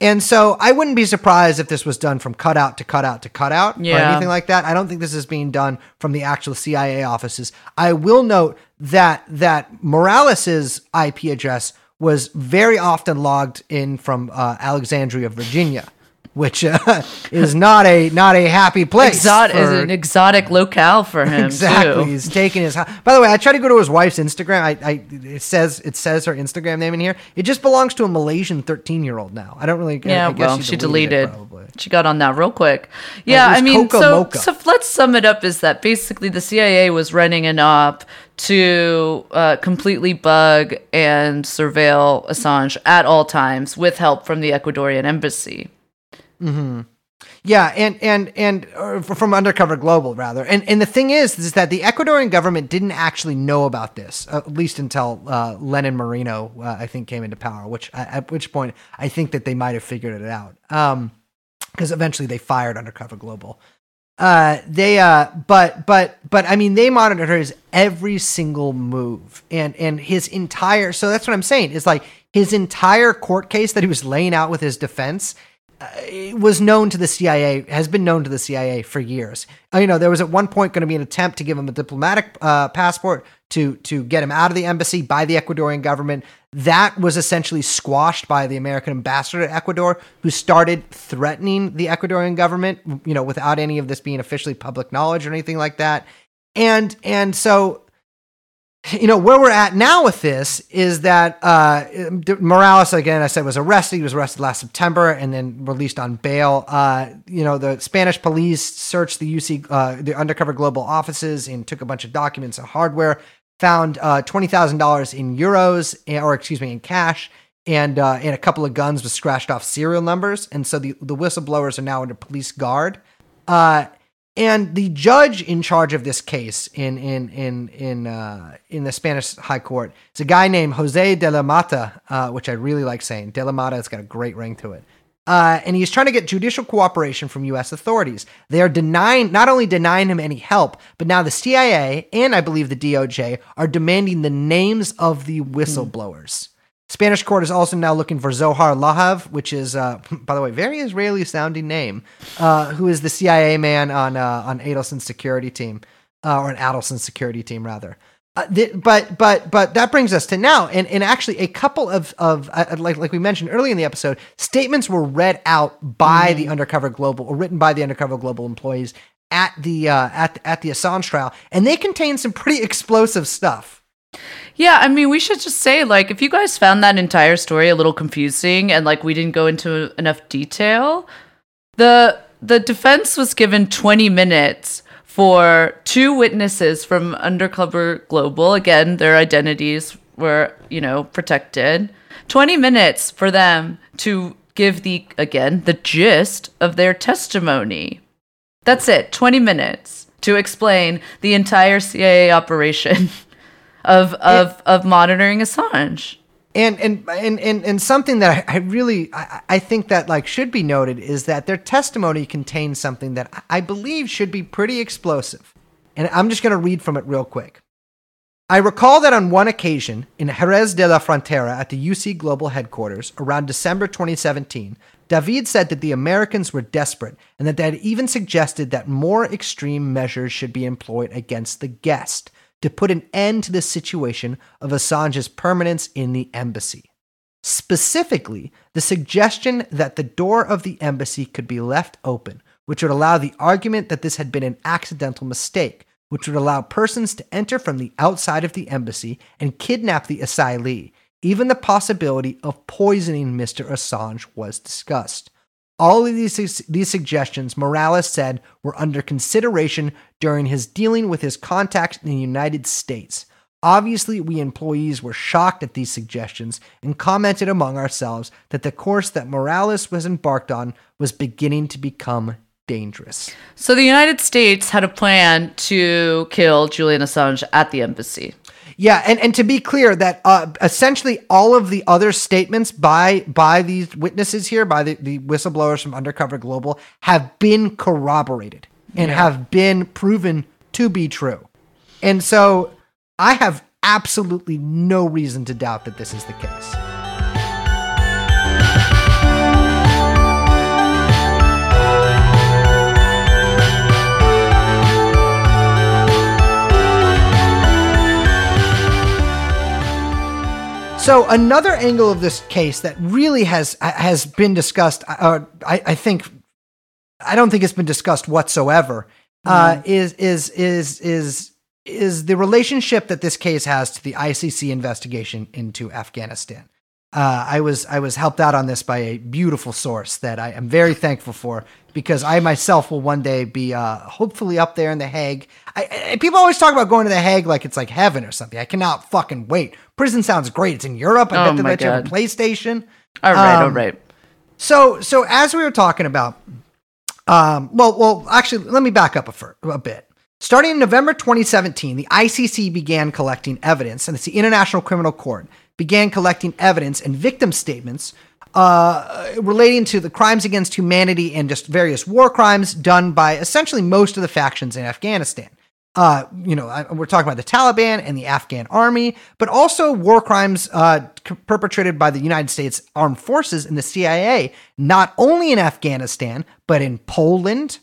And so I wouldn't be surprised if this was done from cutout to cutout to cutout or anything like that. I don't think this is being done from the actual CIA offices. I will note that that Morales's IP address was very often logged in from uh, Alexandria, Virginia, which uh, <laughs> is not a not a happy place. Exotic is an exotic locale for him <laughs> exactly. too. He's taking his. By the way, I tried to go to his wife's Instagram. I, I it says it says her Instagram name in here. It just belongs to a Malaysian thirteen year old now. I don't really. I- Yeah, I guess well, she deleted. it, probably. She got on that real quick. Yeah, I mean, Coca so Mocha. so let's sum it up: is that basically the CIA was running an op to uh, completely bug and surveil Assange at all times with help from the Ecuadorian embassy. Yeah, and and and from Undercover Global rather. And and the thing is, is that the Ecuadorian government didn't actually know about this, at least until uh, Lenin Moreno, uh, I think, came into power. Which at which point I think that they might have figured it out, because eventually they fired Undercover Global. Uh, they uh, but but but I mean, they monitored his every single move and and his entire. So that's what I'm saying is like his entire court case that he was laying out with his defense was known to the CIA, has been known to the CIA for years. Uh, You know, there was at one point going to be an attempt to give him a diplomatic uh, passport to to get him out of the embassy by the Ecuadorian government. That was essentially squashed by the American ambassador to Ecuador, who started threatening the Ecuadorian government. You know, without any of this being officially public knowledge or anything like that. And and so you know where we're at now with this is that uh, Morales again I said was arrested. He was arrested last September and then released on bail. Uh, you know the Spanish police searched the UC uh, the undercover global offices and took a bunch of documents and hardware. Found uh, twenty thousand dollars in euros eh, or excuse me in cash and uh, and a couple of guns with scratched off serial numbers. And so the the whistleblowers are now under police guard. Uh, and the judge in charge of this case in in in in uh, in the Spanish High Court is a guy named Jose de la Mata, uh, which I really like saying. De la Mata, it's got a great ring to it. Uh, and he's trying to get judicial cooperation from U.S. authorities. They are denying, not only denying him any help, but now the CIA and I believe the DOJ are demanding the names of the whistleblowers. Spanish court is also now looking for Zohar Lahav, which is, uh, <laughs> by the way, very Israeli sounding name, uh, who is the CIA man on uh, on Adelson's security team, uh, or an Adelson security team rather. Uh, th- but but but that brings us to now, and, and actually a couple of of uh, like like we mentioned earlier in the episode, statements were read out by the undercover global or written by the undercover global employees at the uh, at at the Assange trial, and they contain some pretty explosive stuff. Yeah, I mean, we should just say, like, if you guys found that entire story a little confusing and like we didn't go into enough detail, the the defense was given 20 minutes for two witnesses from Undercover Global. Again, their identities were, you know, protected. 20 minutes for them to give the again the gist of their testimony. That's it. 20 minutes to explain the entire CIA operation <laughs> of of of monitoring Assange. And and and and, and something that I, I really I, I think that like should be noted is that their testimony contains something that I- I believe should be pretty explosive. And I'm just going to read from it real quick. I recall that on one occasion in Jerez de la Frontera at the UC Global headquarters around December 2017, David said that the Americans were desperate and that they had even suggested that more extreme measures should be employed against the guest to put an end to the situation of Assange's permanence in the embassy. Specifically, the suggestion that the door of the embassy could be left open, which would allow the argument that this had been an accidental mistake, which would allow persons to enter from the outside of the embassy and kidnap the asylee. Even the possibility of poisoning Mr. Assange was discussed. All of these, these suggestions, Morales said, were under consideration during his dealing with his contacts in the United States. Obviously, we employees were shocked at these suggestions and commented among ourselves that the course that Morales was embarked on was beginning to become dangerous. So the United States had a plan to kill Julian Assange at the embassy. Yeah, and, and to be clear, that uh, essentially all of the other statements by by these witnesses here, by the, the whistleblowers from Undercover Global, have been corroborated and have been proven to be true. And so I have absolutely no reason to doubt that this is the case. So another angle of this case that really has has been discussed, uh, I, I think, I don't think it's been discussed whatsoever, uh, is is is is is the relationship that this case has to the ICC investigation into Afghanistan. Uh, I was I was helped out on this by a beautiful source that I am very thankful for because I myself will one day be uh, hopefully up there in the Hague. I, I, people always talk about going to the Hague like it's like heaven or something. I cannot fucking wait. Prison sounds great. It's in Europe. I Oh bet they let you have a PlayStation. All right, all Um, right. So, so as we were talking about, um, well, well, actually, let me back up a, fir- a bit. Starting in November 2017, the ICC began collecting evidence, and it's the International Criminal Court began collecting evidence and victim statements uh, relating to the crimes against humanity and just various war crimes done by essentially most of the factions in Afghanistan. Uh, you know, I- we're talking about the Taliban and the Afghan army, but also war crimes uh, c- perpetrated by the United States Armed Forces and the CIA, not only in Afghanistan, but in Poland,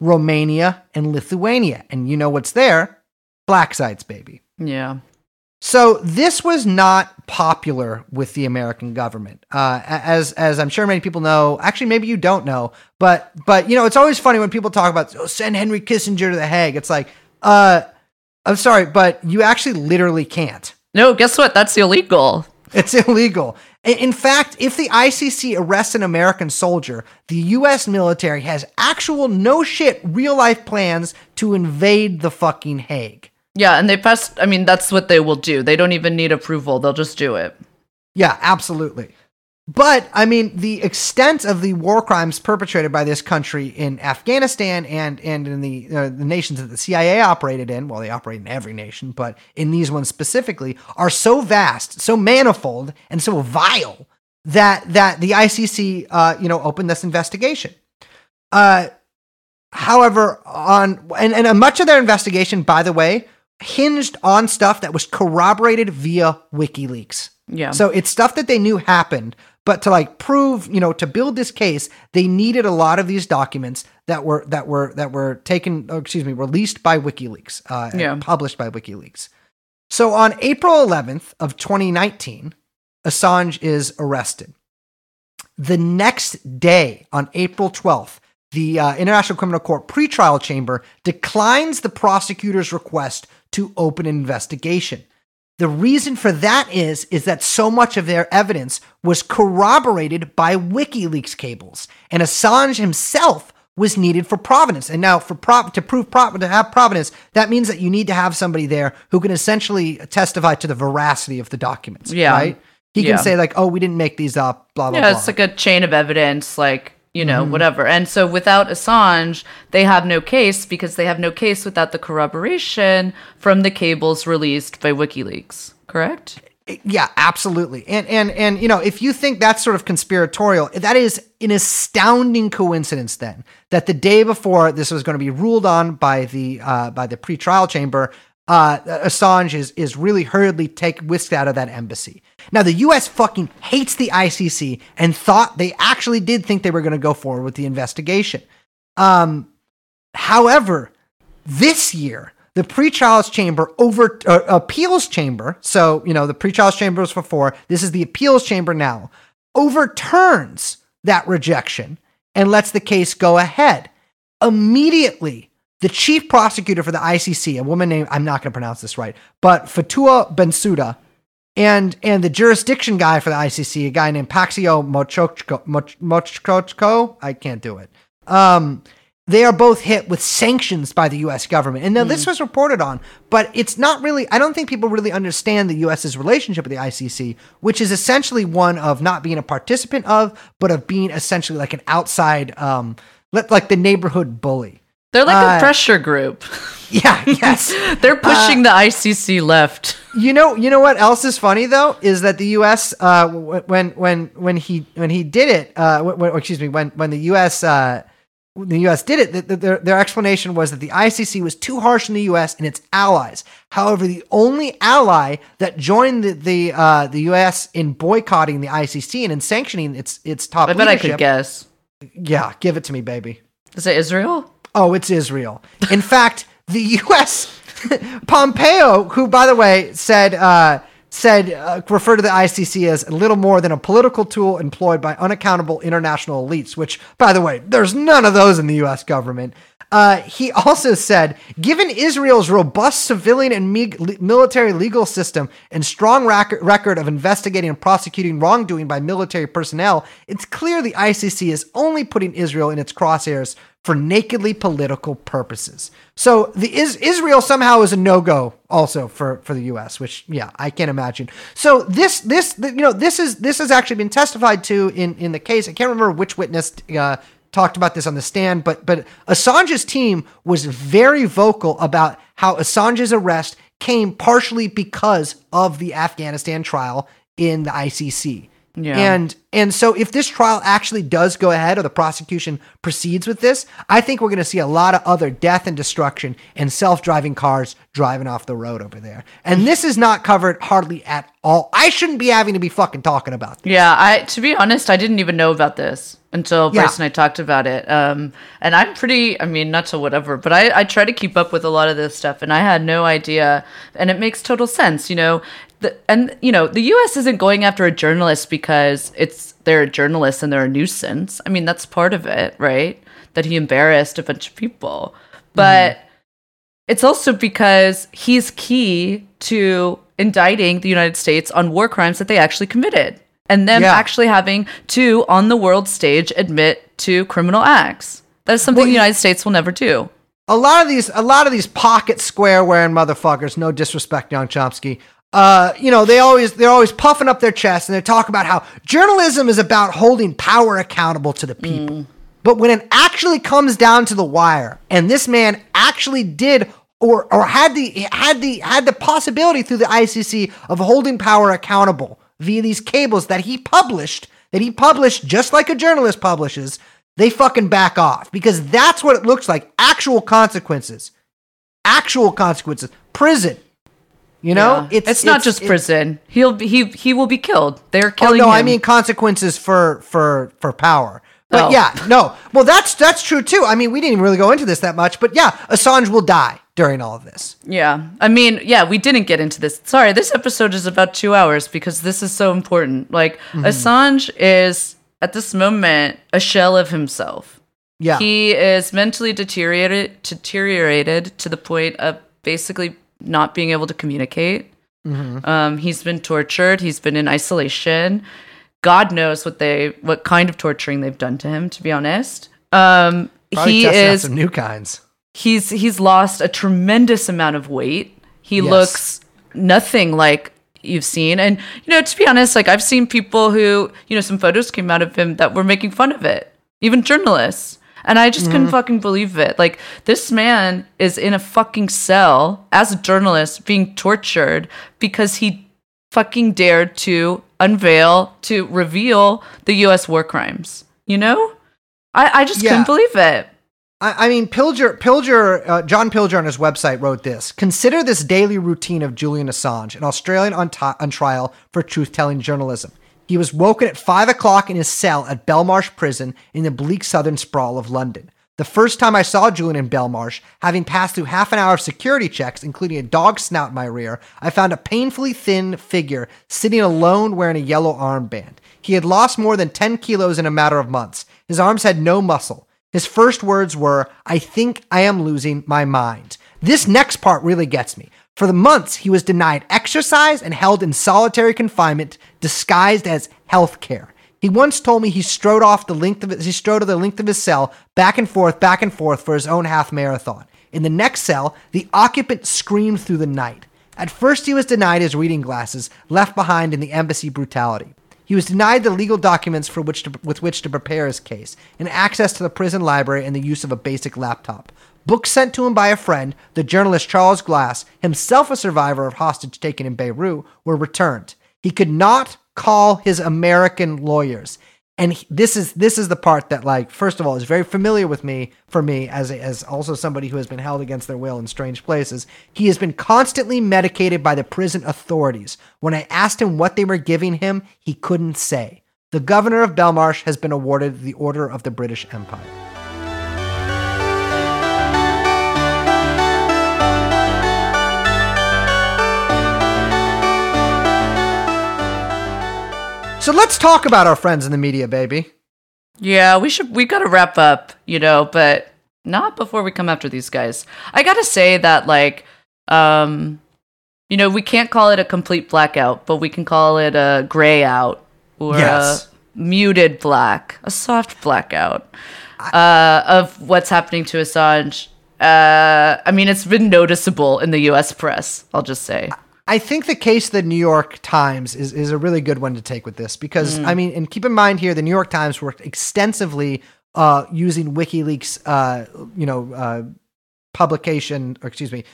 Romania, and Lithuania. And you know what's there? Black sites, baby. Yeah. So this was not popular with the American government, uh, as as I'm sure many people know. Actually, maybe you don't know, but but you know it's always funny when people talk about oh, send Henry Kissinger to the Hague. It's like, uh, I'm sorry, but you actually literally can't. No, guess what? That's illegal. It's illegal. In fact, if the ICC arrests an American soldier, the U.S. military has actual no shit real life plans to invade the fucking Hague. Yeah, and they passed. I mean, that's what they will do. They don't even need approval. They'll just do it. Yeah, absolutely. But I mean, the extent of the war crimes perpetrated by this country in Afghanistan and and in the uh, the nations that the CIA operated in, well, they operate in every nation, but in these ones specifically, are so vast, so manifold, and so vile that that the ICC, uh, you know, opened this investigation. Uh, however, on and and much of their investigation, by the way, hinged on stuff that was corroborated via WikiLeaks. Yeah. So it's stuff that they knew happened, but to like prove, you know, to build this case, they needed a lot of these documents that were that were that were taken, oh, excuse me, released by WikiLeaks, uh, and Yeah. published by WikiLeaks. So on April 11th of 2019, Assange is arrested. The next day, on April 12th, the uh, International Criminal Court pretrial chamber declines the prosecutor's request to open an investigation. The reason for that is is that so much of their evidence was corroborated by WikiLeaks cables, and Assange himself was needed for provenance. And now, for prov- to prove prov- to have provenance, that means that you need to have somebody there who can essentially testify to the veracity of the documents. Yeah. right. He can say like, "Oh, we didn't make these up." Blah blah yeah, blah. it's like a chain of evidence, like, you know, Mm-hmm. whatever. And so without Assange, they have no case because they have no case without the corroboration from the cables released by WikiLeaks, correct? Yeah, absolutely. And and and you know, if you think that's sort of conspiratorial, that is an astounding coincidence then that the day before this was going to be ruled on by the uh by the pretrial chamber, uh Assange is is really hurriedly take whisked out of that embassy. Now the US fucking hates the ICC and thought they actually did think they were going to go forward with the investigation. Um however, this year the pretrials chamber over uh, appeals chamber so you know the pretrials chamber was before this is the appeals chamber now overturns that rejection and lets the case go ahead immediately the chief prosecutor for the icc a woman named i'm not going to pronounce this right but fatou bensouda and and the jurisdiction guy for the icc a guy named phakiso mochochoko Moch- mochkochko i can't do it um they are both hit with sanctions by the US government. And now this was reported on, but it's not really, I don't think people really understand the US's relationship with the ICC, which is essentially one of not being a participant of, but of being essentially like an outside, um, like the neighborhood bully. They're like Uh, a pressure group. <laughs> Yeah, yes. <laughs> They're pushing the ICC left. <laughs> You know, you know what else is funny though is that the U.S. Uh, when when when he when he did it, uh, when, excuse me, when when the U.S. Uh, the U.S. did it, th- th- their their explanation was that the ICC was too harsh on the U.S. and its allies. However, the only ally that joined the the, uh, the U.S. in boycotting the ICC and in sanctioning its its top I bet I could guess. yeah, give it to me, baby. Is it Israel? Oh, it's Israel. In <laughs> fact, the U.S. <laughs> Pompeo, who, by the way, said uh, said uh, referred to the ICC as little more than a political tool employed by unaccountable international elites. Which, by the way, there's none of those in the U.S. government. Uh, he also said, given Israel's robust civilian and me- military legal system and strong rac- record of investigating and prosecuting wrongdoing by military personnel, it's clear the ICC is only putting Israel in its crosshairs for nakedly political purposes. So the is Israel somehow is a no go also for for the U.S., which yeah I can't imagine. So this this you know this is this has actually been testified to in in the case. I can't remember which witness. Uh, talked about this on the stand, but but Assange's team was very vocal about how Assange's arrest came partially because of the Afghanistan trial in the ICC. Yeah. And and so if this trial actually does go ahead or the prosecution proceeds with this, I think we're going to see a lot of other death and destruction and self-driving cars driving off the road over there. And this is not covered hardly at all. I shouldn't be having to be fucking talking about this. Yeah, I to be honest, I didn't even know about this until Yeah. Brace and I talked about it. Um, and I'm pretty, I mean, not to whatever, but I, I try to keep up with a lot of this stuff, and I had no idea, and it makes total sense, you know. The, and you know, the U.S. isn't going after a journalist because it's they're a journalist and they're a nuisance. I mean, that's part of it, right? That he embarrassed a bunch of people, but it's also because he's key to indicting the United States on war crimes that they actually committed and them Yeah. actually having to, on the world stage, admit to criminal acts. That is something Well, the United States will never do. a lot of these a lot of these pocket square wearing motherfuckers no disrespect young chomsky uh, you know they always they're always puffing up their chest and they talk about how journalism is about holding power accountable to the people. But when it actually comes down to the wire and this man actually did or or had the had the had the possibility through the ICC of holding power accountable via these cables that he published that he published just like a journalist publishes they fucking back off because that's what it looks like. Actual consequences. Actual consequences. Prison you know Yeah. it's, not just prison. He'll be, he he will be killed. They're Oh killing no, him. I mean consequences for for for power. But Oh. yeah, no. Well, that's that's true too. I mean, we didn't even really go into this that much, but yeah, Assange will die during all of this. Yeah. I mean, yeah, we didn't get into this. Sorry, this episode is about two hours because this is so important. Like, Mm-hmm. Assange is, at this moment, a shell of himself. Yeah, He is mentally deteriorated, deteriorated to the point of basically not being able to communicate. Mm-hmm. Um, he's been tortured. He's been in isolation. God knows what they, what kind of torturing they've done to him. To be honest, um, he is some new kinds. he's he's lost a tremendous amount of weight. He Yes. looks nothing like you've seen. And you know, to be honest, like I've seen people who, you know, some photos came out of him that were making fun of it. Even journalists. And I just Mm-hmm. couldn't fucking believe it. Like this man is in a fucking cell as a journalist being tortured because he fucking dared to unveil, to reveal the US war crimes. You know? I, I just Yeah. couldn't believe it. I, I mean, Pilger, Pilger, uh, John Pilger on his website wrote this: Consider this daily routine of Julian Assange, an Australian on, ti- on trial for truth-telling journalism. He was woken at five o'clock in his cell at Belmarsh Prison in the bleak southern sprawl of London. The first time I saw Julian in Belmarsh, having passed through half an hour of security checks, including a dog snout in my rear, I found a painfully thin figure sitting alone wearing a yellow armband. He had lost more than 10 kilos in a matter of months. His arms had no muscle. His first words were, I think I am losing my mind. This next part really gets me. For the months, he was denied exercise and held in solitary confinement, disguised as health care. He once told me he strode off the length of he strode the length of his cell, back and forth, back and forth for his own half marathon. In the next cell, the occupant screamed through the night. At first, he was denied his reading glasses, left behind in the embassy brutality. He was denied the legal documents for which to, with which to prepare his case, and access to the prison library and the use of a basic laptop. Books sent to him by a friend, the journalist Charles Glass, himself a survivor of hostage taken in Beirut, were returned. He could not call his American lawyers. And this is this is the part that like first of all is very familiar with me for me as as also somebody who has been held against their will in strange places. He has been constantly medicated by the prison authorities. When I asked him what they were giving him, he couldn't say. The governor of Belmarsh has been awarded the Order of the British Empire. So let's talk about our friends in the media, baby. Yeah, we should. We gotta wrap up, you know, but not before we come after these guys. I gotta say that, like, um, you know, we can't call it a complete blackout, but we can call it a gray out or Yes. a muted black, a soft blackout uh, of what's happening to Assange. Uh, I mean, it's been noticeable in the U.S. press. I'll just say. I think the case of the New York Times is, is a really good one to take with this because, I mean, and keep in mind here, the New York Times worked extensively uh, using WikiLeaks, uh, you know, uh, publication, or excuse me,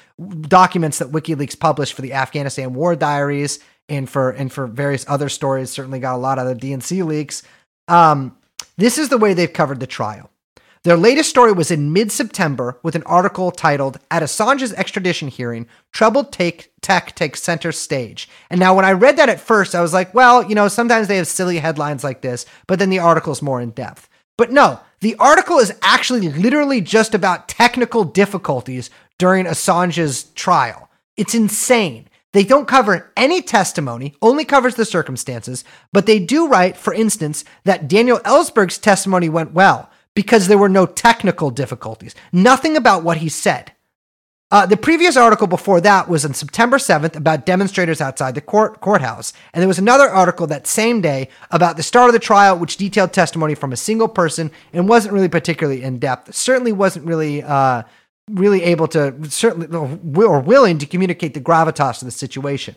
documents that WikiLeaks published for the Afghanistan war diaries and for and for various other stories. Certainly got a lot of the DNC leaks. Um, this is the way they've covered the trial. Their latest story was in mid September with an article titled At Assange's Extradition Hearing, Troubled take, Tech Takes Center Stage. And now, when I read that at first, I was like, well, you know, sometimes they have silly headlines like this, but then the article's more in depth. But no, the article is actually literally just about technical difficulties during Assange's trial. It's insane. They don't cover any testimony, only covers the circumstances, but they do write, for instance, that Daniel Ellsberg's testimony went well because there were no technical difficulties. Nothing about what he said. Uh, the previous article before that was on September 7th about demonstrators outside the court courthouse. And there was another article that same day about the start of the trial, which detailed testimony from a single person and wasn't really particularly in depth. Certainly wasn't really uh, really able to certainly or willing to communicate the gravitas of the situation.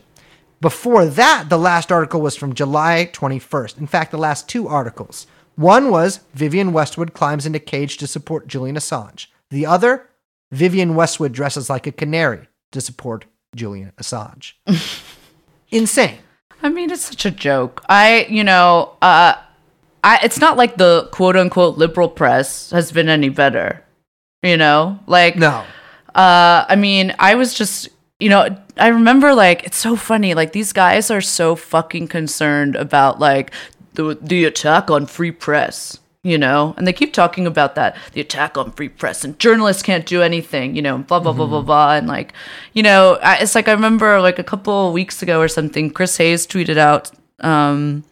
Before that, the last article was from July 21st. In fact, the last two articles. One was Vivienne Westwood climbs into cage to support Julian Assange. The other, Vivienne Westwood dresses like a canary to support Julian Assange. <laughs> Insane. I mean, it's such a joke. I, you know, uh, I, it's not like the quote unquote liberal press has been any better. You know, like No. Uh, I mean, I was just, you know, I remember like it's so funny. Like these guys are so fucking concerned about like the the attack on free press. You know, and they keep talking about that the attack on free press and journalists can't do anything. You know, and blah blah blah blah blah. And like, you know, I, it's like I remember like a couple of weeks ago or something. Chris Hayes tweeted out. Um,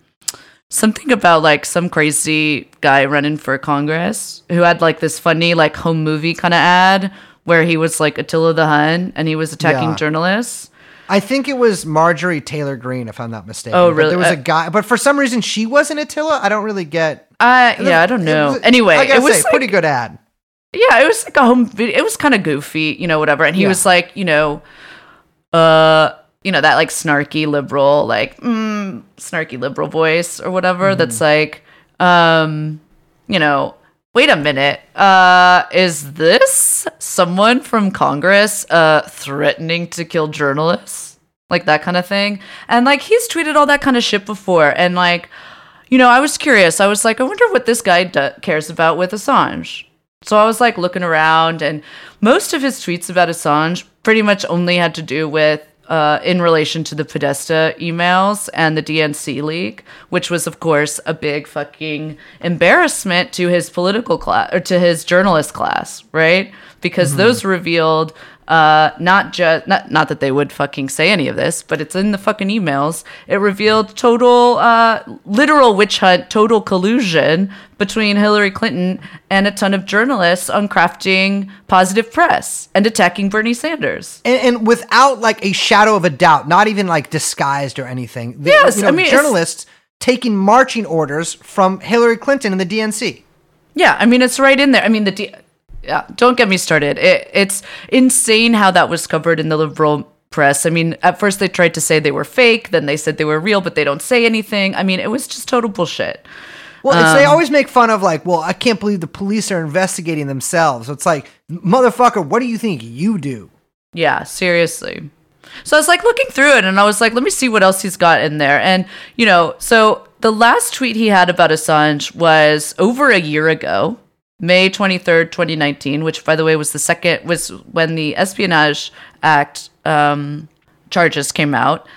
something about like some crazy guy running for Congress who had like this funny like home movie kind of ad where he was like Attila the Hun and he was attacking Yeah. journalists. I think it was Marjorie Taylor Greene, if I'm not mistaken. Oh, But really? there was Uh, a guy, but for some reason she wasn't Attila. I don't really get. Uh, yeah, I don't It know. was- anyway, it was say, like, pretty good ad. yeah, it was like a home video. It was kind of goofy, you know, whatever. And he Yeah. was like, you know, uh, you know, that like snarky liberal, like mm, snarky liberal voice or whatever. Mm-hmm. That's like, um, you know, wait a minute. Uh, is this someone from Congress uh threatening to kill journalists? Like that kind of thing. And like he's tweeted all that kind of shit before. And like, you know, I was curious. I was like, I wonder what this guy cares about with Assange. So I was like looking around, and most of his tweets about Assange pretty much only had to do with uh, in relation to the Podesta emails and the DNC leak, which was, of course, a big fucking embarrassment to his political class or to his journalist class, right? Because those revealed uh, not just not not that they would fucking say any of this, but it's in the fucking emails. It revealed total, uh, literal witch hunt, total collusion between Hillary Clinton and a ton of journalists on crafting positive press and attacking Bernie Sanders. and, and without like a shadow of a doubt, not even like disguised or anything. The- Yes, you know, I mean, journalists taking marching orders from Hillary Clinton and the DNC. Yeah, I mean it's right in there. I mean the D- yeah, don't get me started. It, it's insane how that was covered in the liberal press. I mean, at first they tried to say they were fake, then they said they were real, but they don't say anything. I mean, it was just total bullshit. Well, it's, they Um, always make fun of like, well, I can't believe the police are investigating themselves. It's like, motherfucker, what do you think you do? Yeah, seriously. So I was like looking through it and I was like, let me see what else he's got in there. And, you know, so the last tweet he had about Assange was over a year ago, May 23rd, 2019, which by the way was the second, was when the Espionage Act um, charges came out.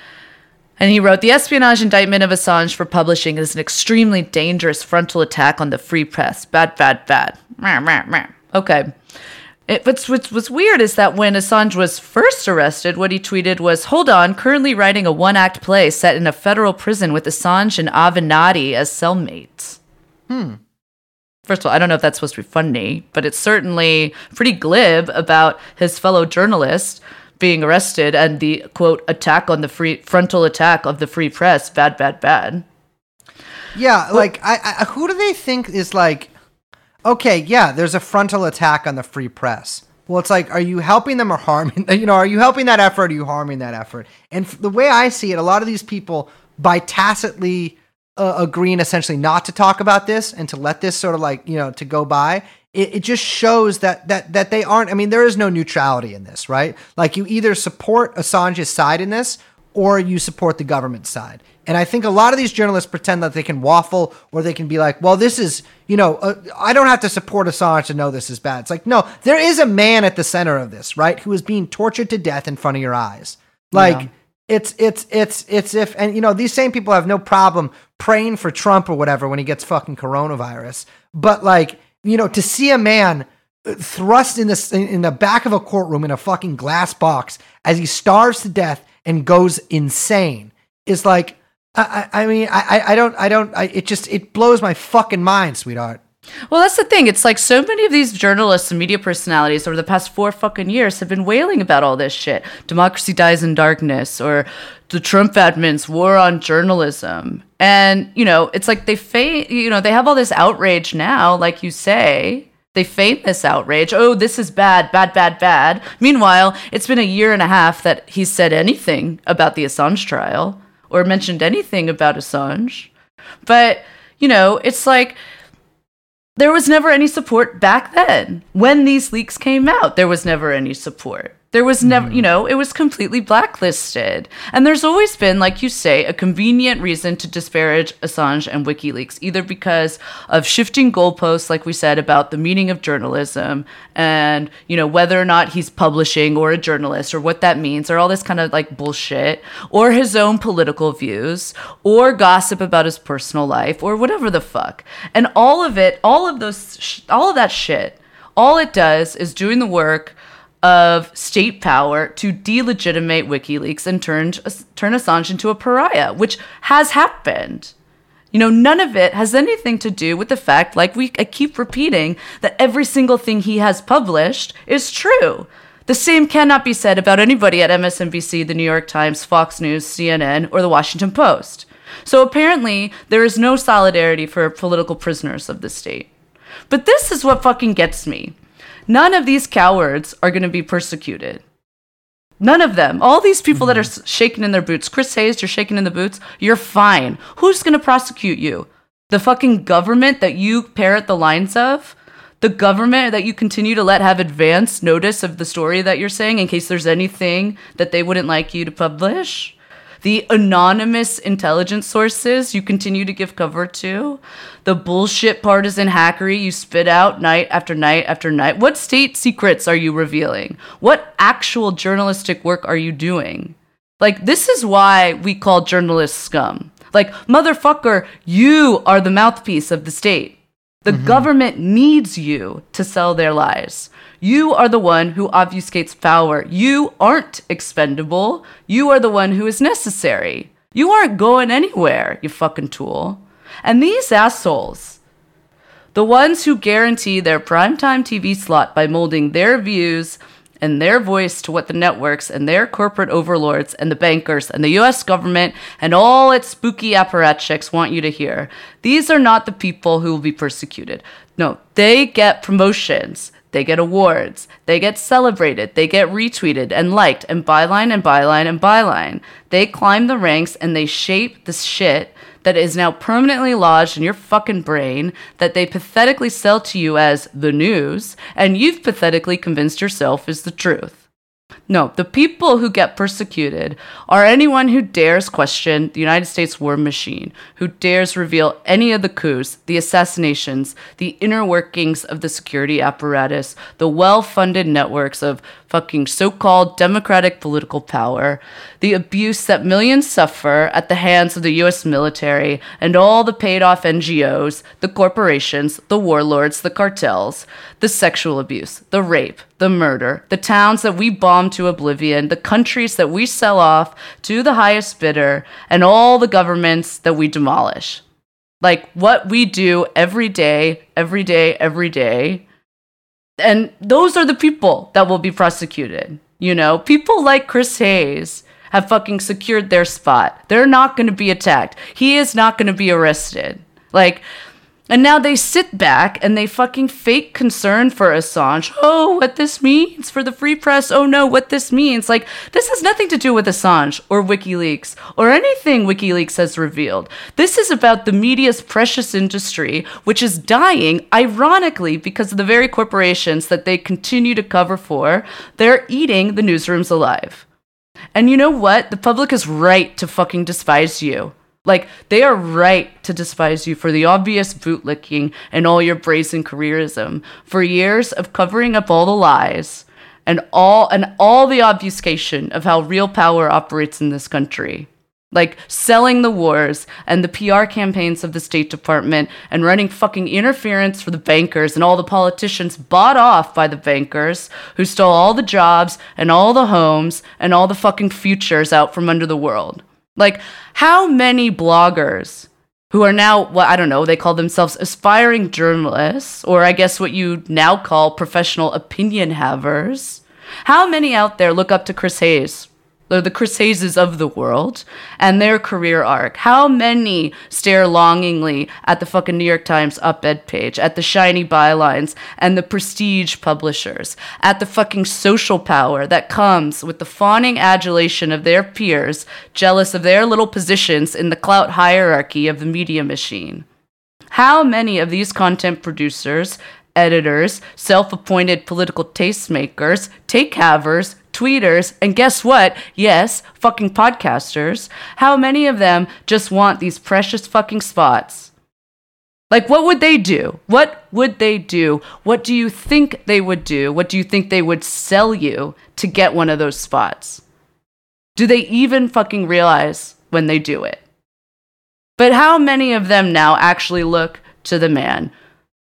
And he wrote, The espionage indictment of Assange for publishing is an extremely dangerous frontal attack on the free press. Bad, bad, bad. Okay. It, what's, what's, what's weird is that when Assange was first arrested, what he tweeted was, Hold on, currently writing a one act play set in a federal prison with Assange and Avenatti as cellmates. Hmm. First of all, I don't know if that's supposed to be funny, but it's certainly pretty glib about his fellow journalist being arrested and the quote attack on the free frontal attack of the free press. Bad, bad, bad. Yeah, like I, I who do they think is like okay, yeah, there's a frontal attack on the free press. Well, it's like, are you helping them or harming? <laughs> You know, are you helping that effort? Or are you harming that effort? And f- the way I see it, a lot of these people, by tacitly uh, agreeing essentially not to talk about this and to let this sort of like you know to go by, it, it just shows that that that they aren't. I mean, there is no neutrality in this, right? Like you either support Assange's side in this or you support the government side. And I think a lot of these journalists pretend that they can waffle or they can be like, well, this is, you know, uh, I don't have to support Assange to know this is bad. It's like, no, there is a man at the center of this, right? Who is being tortured to death in front of your eyes. Like, yeah. It's, it's, it's, it's if, and, you know, these same people have no problem praying for Trump or whatever when he gets fucking coronavirus. But, like, you know, to see a man uh, thrust in the, in the back of a courtroom in a fucking glass box as he starves to death and goes insane is like, I, I mean, I, I don't, I don't, I, it just, it blows my fucking mind, sweetheart. Well, that's the thing. It's like so many of these journalists and media personalities over the past four fucking years have been wailing about all this shit. Democracy dies in darkness, or the Trump admin's war on journalism. And, you know, it's like they feign, you know, they have all this outrage now, like you say. They feign this outrage. Oh, this is bad, bad, bad, bad. Meanwhile, it's been a year and a half that he's said anything about the Assange trial or mentioned anything about Assange. But, you know, it's like there was never any support back then. When these leaks came out, there was never any support. There was never, mm-hmm. you know, it was completely blacklisted. And there's always been, like you say, a convenient reason to disparage Assange and WikiLeaks, either because of shifting goalposts, like we said, about the meaning of journalism and, you know, whether or not he's publishing or a journalist or what that means or all this kind of like bullshit, or his own political views, or gossip about his personal life, or whatever the fuck. And all of it, all of those, sh- all of that shit, all it does is doing the work of state power to delegitimate WikiLeaks and turn, turn Assange into a pariah, which has happened. You know, none of it has anything to do with the fact, like we I keep repeating, that every single thing he has published is true. The same cannot be said about anybody at MSNBC, the New York Times, Fox News, CNN, or the Washington Post. So apparently, there is no solidarity for political prisoners of the state. But this is what fucking gets me. None of these cowards are going to be persecuted. None of them. All these people mm-hmm. that are shaking in their boots. Chris Hayes, you're shaking in the boots. You're fine. Who's going to prosecute you? The fucking government that you parrot the lines of? The government that you continue to let have advance notice of the story that you're saying in case there's anything that they wouldn't like you to publish? The anonymous intelligence sources you continue to give cover to, the bullshit partisan hackery you spit out night after night after night. What state secrets are you revealing? What actual journalistic work are you doing? Like, this is why we call journalists scum. Like, motherfucker, you are the mouthpiece of the state. The mm-hmm. government needs you to sell their lies. You are the one who obfuscates power. You aren't expendable. You are the one who is necessary. You aren't going anywhere, you fucking tool. And these assholes, the ones who guarantee their primetime TV slot by molding their views and their voice to what the networks and their corporate overlords and the bankers and the US government and all its spooky apparatchiks want you to hear. These are not the people who will be persecuted. No, they get promotions. They get awards. They get celebrated. They get retweeted and liked and byline and byline and byline. They climb the ranks and they shape the shit that is now permanently lodged in your fucking brain that they pathetically sell to you as the news and you've pathetically convinced yourself is the truth. No, the people who get persecuted are anyone who dares question the United States war machine, who dares reveal any of the coups, the assassinations, the inner workings of the security apparatus, the well funded networks of fucking so called democratic political power, the abuse that millions suffer at the hands of the US military and all the paid off NGOs, the corporations, the warlords, the cartels, the sexual abuse, the rape, the murder, the towns that we bomb to oblivion, the countries that we sell off to the highest bidder, and all the governments that we demolish. Like what we do every day, every day, every day and those are the people that will be prosecuted. You know, people like Chris Hayes have fucking secured their spot. They're not going to be attacked. He is not going to be arrested. Like, and now they sit back and they fucking fake concern for Assange. Oh, what this means for the free press. Oh no, what this means. Like, this has nothing to do with Assange or WikiLeaks or anything WikiLeaks has revealed. This is about the media's precious industry, which is dying, ironically, because of the very corporations that they continue to cover for. They're eating the newsrooms alive. And you know what? The public is right to fucking despise you. Like they are right to despise you for the obvious bootlicking and all your brazen careerism, for years of covering up all the lies and all and all the obfuscation of how real power operates in this country. Like selling the wars and the PR campaigns of the State Department and running fucking interference for the bankers and all the politicians bought off by the bankers who stole all the jobs and all the homes and all the fucking futures out from under the world. Like, how many bloggers who are now, well, I don't know, they call themselves aspiring journalists, or I guess what you now call professional opinion havers, how many out there look up to Chris Hayes the Chris Hayeses of the world and their career arc. How many stare longingly at the fucking New York Times op-ed page, at the shiny bylines and the prestige publishers, at the fucking social power that comes with the fawning adulation of their peers, jealous of their little positions in the clout hierarchy of the media machine. How many of these content producers editors, self appointed political tastemakers, take havers, tweeters, and guess what? Yes, fucking podcasters. How many of them just want these precious fucking spots? Like, what would they do? What would they do? What do you think they would do? What do you think they would sell you to get one of those spots? Do they even fucking realize when they do it? But how many of them now actually look to the man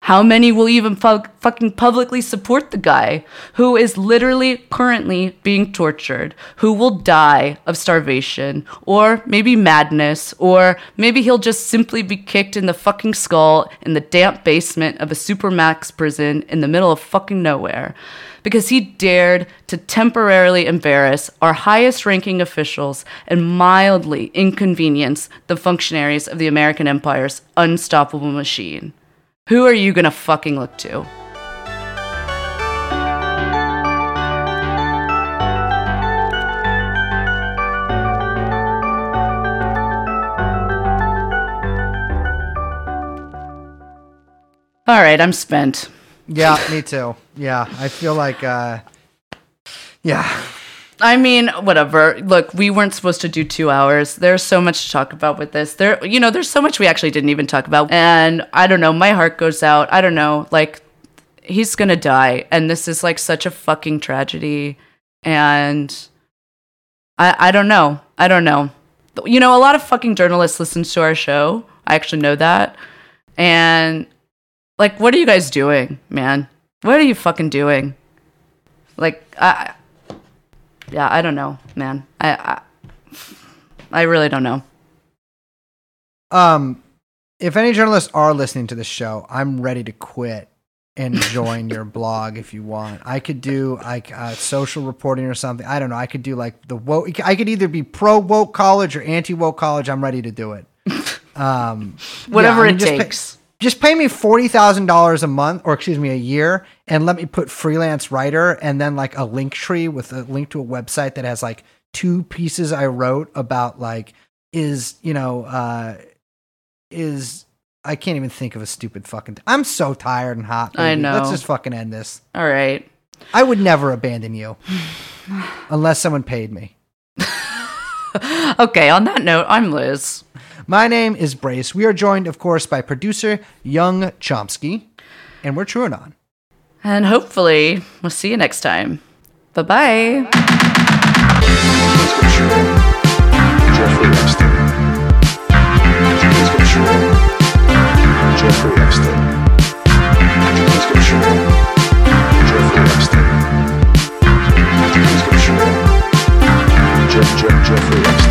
how many will even fu- fucking publicly support the guy who is literally currently being tortured, who will die of starvation, or maybe madness, or maybe he'll just simply be kicked in the fucking skull in the damp basement of a supermax prison in the middle of fucking nowhere? Because he dared to temporarily embarrass our highest ranking officials and mildly inconvenience the functionaries of the American Empire's unstoppable machine. Who are you gonna fucking look to? All right, I'm spent. Yeah, me too. Yeah, I feel like, uh, yeah, I mean, whatever. Look, we weren't supposed to do two hours. There's so much to talk about with this. There, you know, there's so much we actually didn't even talk about. And I don't know. My heart goes out. I don't know. Like, he's gonna die, and this is like such a fucking tragedy. And I, I don't know. I don't know. You know, a lot of fucking journalists listen to our show. I actually know that. And like, what are you guys doing, man? What are you fucking doing? Like, I yeah, I don't know, man. I, I I really don't know. Um, if any journalists are listening to this show, I'm ready to quit and join your <laughs> blog if you want. I could do like uh, social reporting or something. I don't know. I could do like the woke. I could either be pro woke college or anti woke college. I'm ready to do it. <laughs> Um, Whatever yeah, it takes. Pay, just pay me forty thousand dollars a month, or excuse me, a year, and let me put freelance writer and then like a Linktree with a link to a website that has like two pieces I wrote about like is you know uh is I can't even think of a stupid fucking. Th- I'm so tired and hot. I know. Let's just fucking end this. All right. I would never abandon you <sighs> unless someone paid me. <laughs> Okay, on that note, I'm Liz. My name is Brace. We are joined, of course, by producer Young Chomsky, and we're chewing on. And hopefully, we'll see you next time. Bye bye. Jeffrey Epstein. Jeff, Jeff, Jeffrey Epstein.